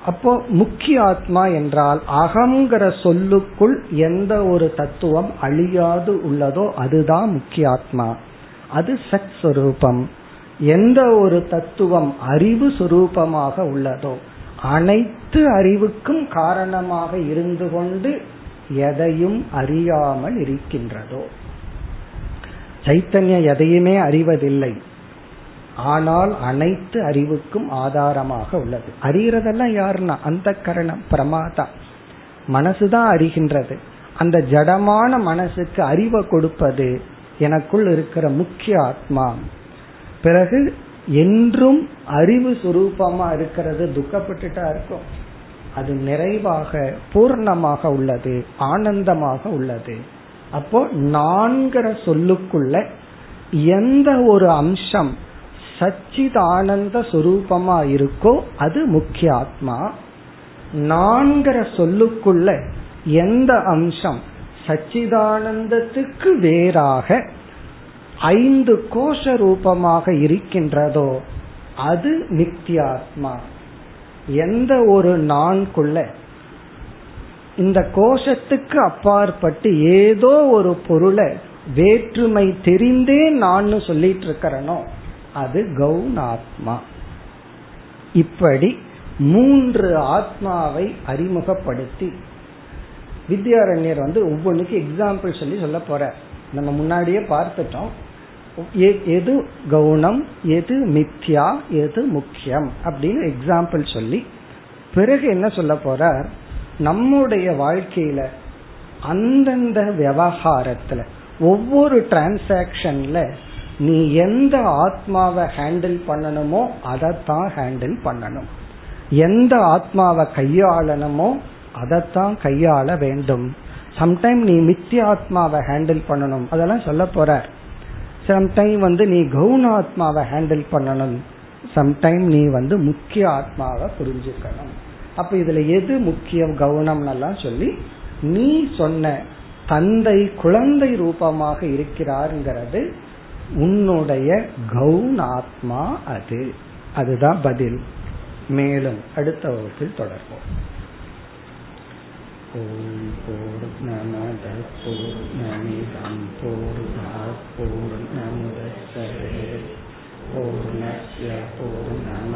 அப்போ முக்கிய ஆத்மா என்றால் அகங்கிற சொல்லுக்குள் எந்த ஒரு தத்துவம் அழியாது உள்ளதோ அதுதான் முக்கிய ஆத்மா அது சத் சுரூபம். எந்த ஒரு தத்துவம் அறிவு சுரூபமாக உள்ளதோ அனைத்து அறிவுக்கும் காரணமாக இருந்து கொண்டு எதையும் அறியாமல் இருக்கின்றதோ. சைத்தன்யம் எதையுமே அறிவதில்லை. ஆனால் அனைத்து அறிவுக்கும் ஆதாரமாக உள்ளது. அறிகிறதெல்லாம் யாருன்னா அந்த கரணம் பிரமாதா. மனசுதான் அறிகின்றது. அந்த ஜடமான மனசுக்கு அறிவை கொடுப்பது எனக்குள் இருக்கிற முக்கிய ஆத்மா. பிறகு என்றும் அறிவு சுரூபமா இருக்கிறது துக்கப்பட்டுட்டா இருக்கும். அது நிறைவாக பூர்ணமாக உள்ளது ஆனந்தமாக உள்ளது. அப்போ நான்கிற சொல்லுக்குள்ள எந்த ஒரு அம்சம் சச்சிதானந்த சொரூபமா இருக்கோ அது முக்கிய ஆத்மா நான்கிற சொல்லுக்குள்ள எந்த அம்சம் சச்சிதானந்தத்துக்கு வேறாக ஐந்து கோஷ ரூபமாக இருக்கின்றதோ அது நித்தியாத்மா எந்த ஒரு நான்குள்ள இந்த கோஷத்துக்கு அப்பாற்பட்டு ஏதோ ஒரு பொருளை வேற்றுமை தெரிந்தே நான் சொல்லிட்டு இருக்கிறனோ அது கவுனாத்மா இப்படி மூன்று ஆத்மாவை அறிமுகப்படுத்தி வித்யாரண்யர் வந்து ஒவ்வொன்றுக்கு எக்ஸாம்பிள் சொல்லி சொல்ல போற நம்ம முன்னாடியே பார்த்துட்டோம். எது கவுனம் எது மித்யா எது முக்கியம் அப்படின்னு எக்ஸாம்பிள் சொல்லி பிறகு என்ன சொல்ல போறார்? நம்முடைய வாழ்க்கையில அந்தந்த விவகாரத்துல ஒவ்வொரு டிரான்சாக்சன்ல நீ எந்த ஆத்மாவை ஹேண்டில் பண்ணணுமோ அதைத்தான் ஹேண்டில் பண்ணணும். எந்த ஆத்மாவை கையாளணுமோ அதைத்தான் கையாள வேண்டும். சம்டைம் நீ மித்திய ஆத்மாவை ஹேண்டில் பண்ணணும். அதெல்லாம் சொல்ல போற. சம்டைம் வந்து நீ கவுன ஆத்மாவை ஹேண்டில் பண்ணணும். சம்டைம் நீ வந்து முக்கிய ஆத்மாவை புரிஞ்சுக்கணும். அப்ப இதுல எது முக்கியம் கவனம் எல்லாம் சொல்லி நீ சொன்ன தந்தை குழந்தை ரூபமாக இருக்கிறார்ங்கிறது உன்னுடைய கவுனாத்மா அது. அதுதான் பதில். மேலும் அடுத்த வகுப்பில் தொடர்போம் ஓம் போர் நமத போர் நமிதம் போர் போர் நமுதே பூர்ணய பூர்ண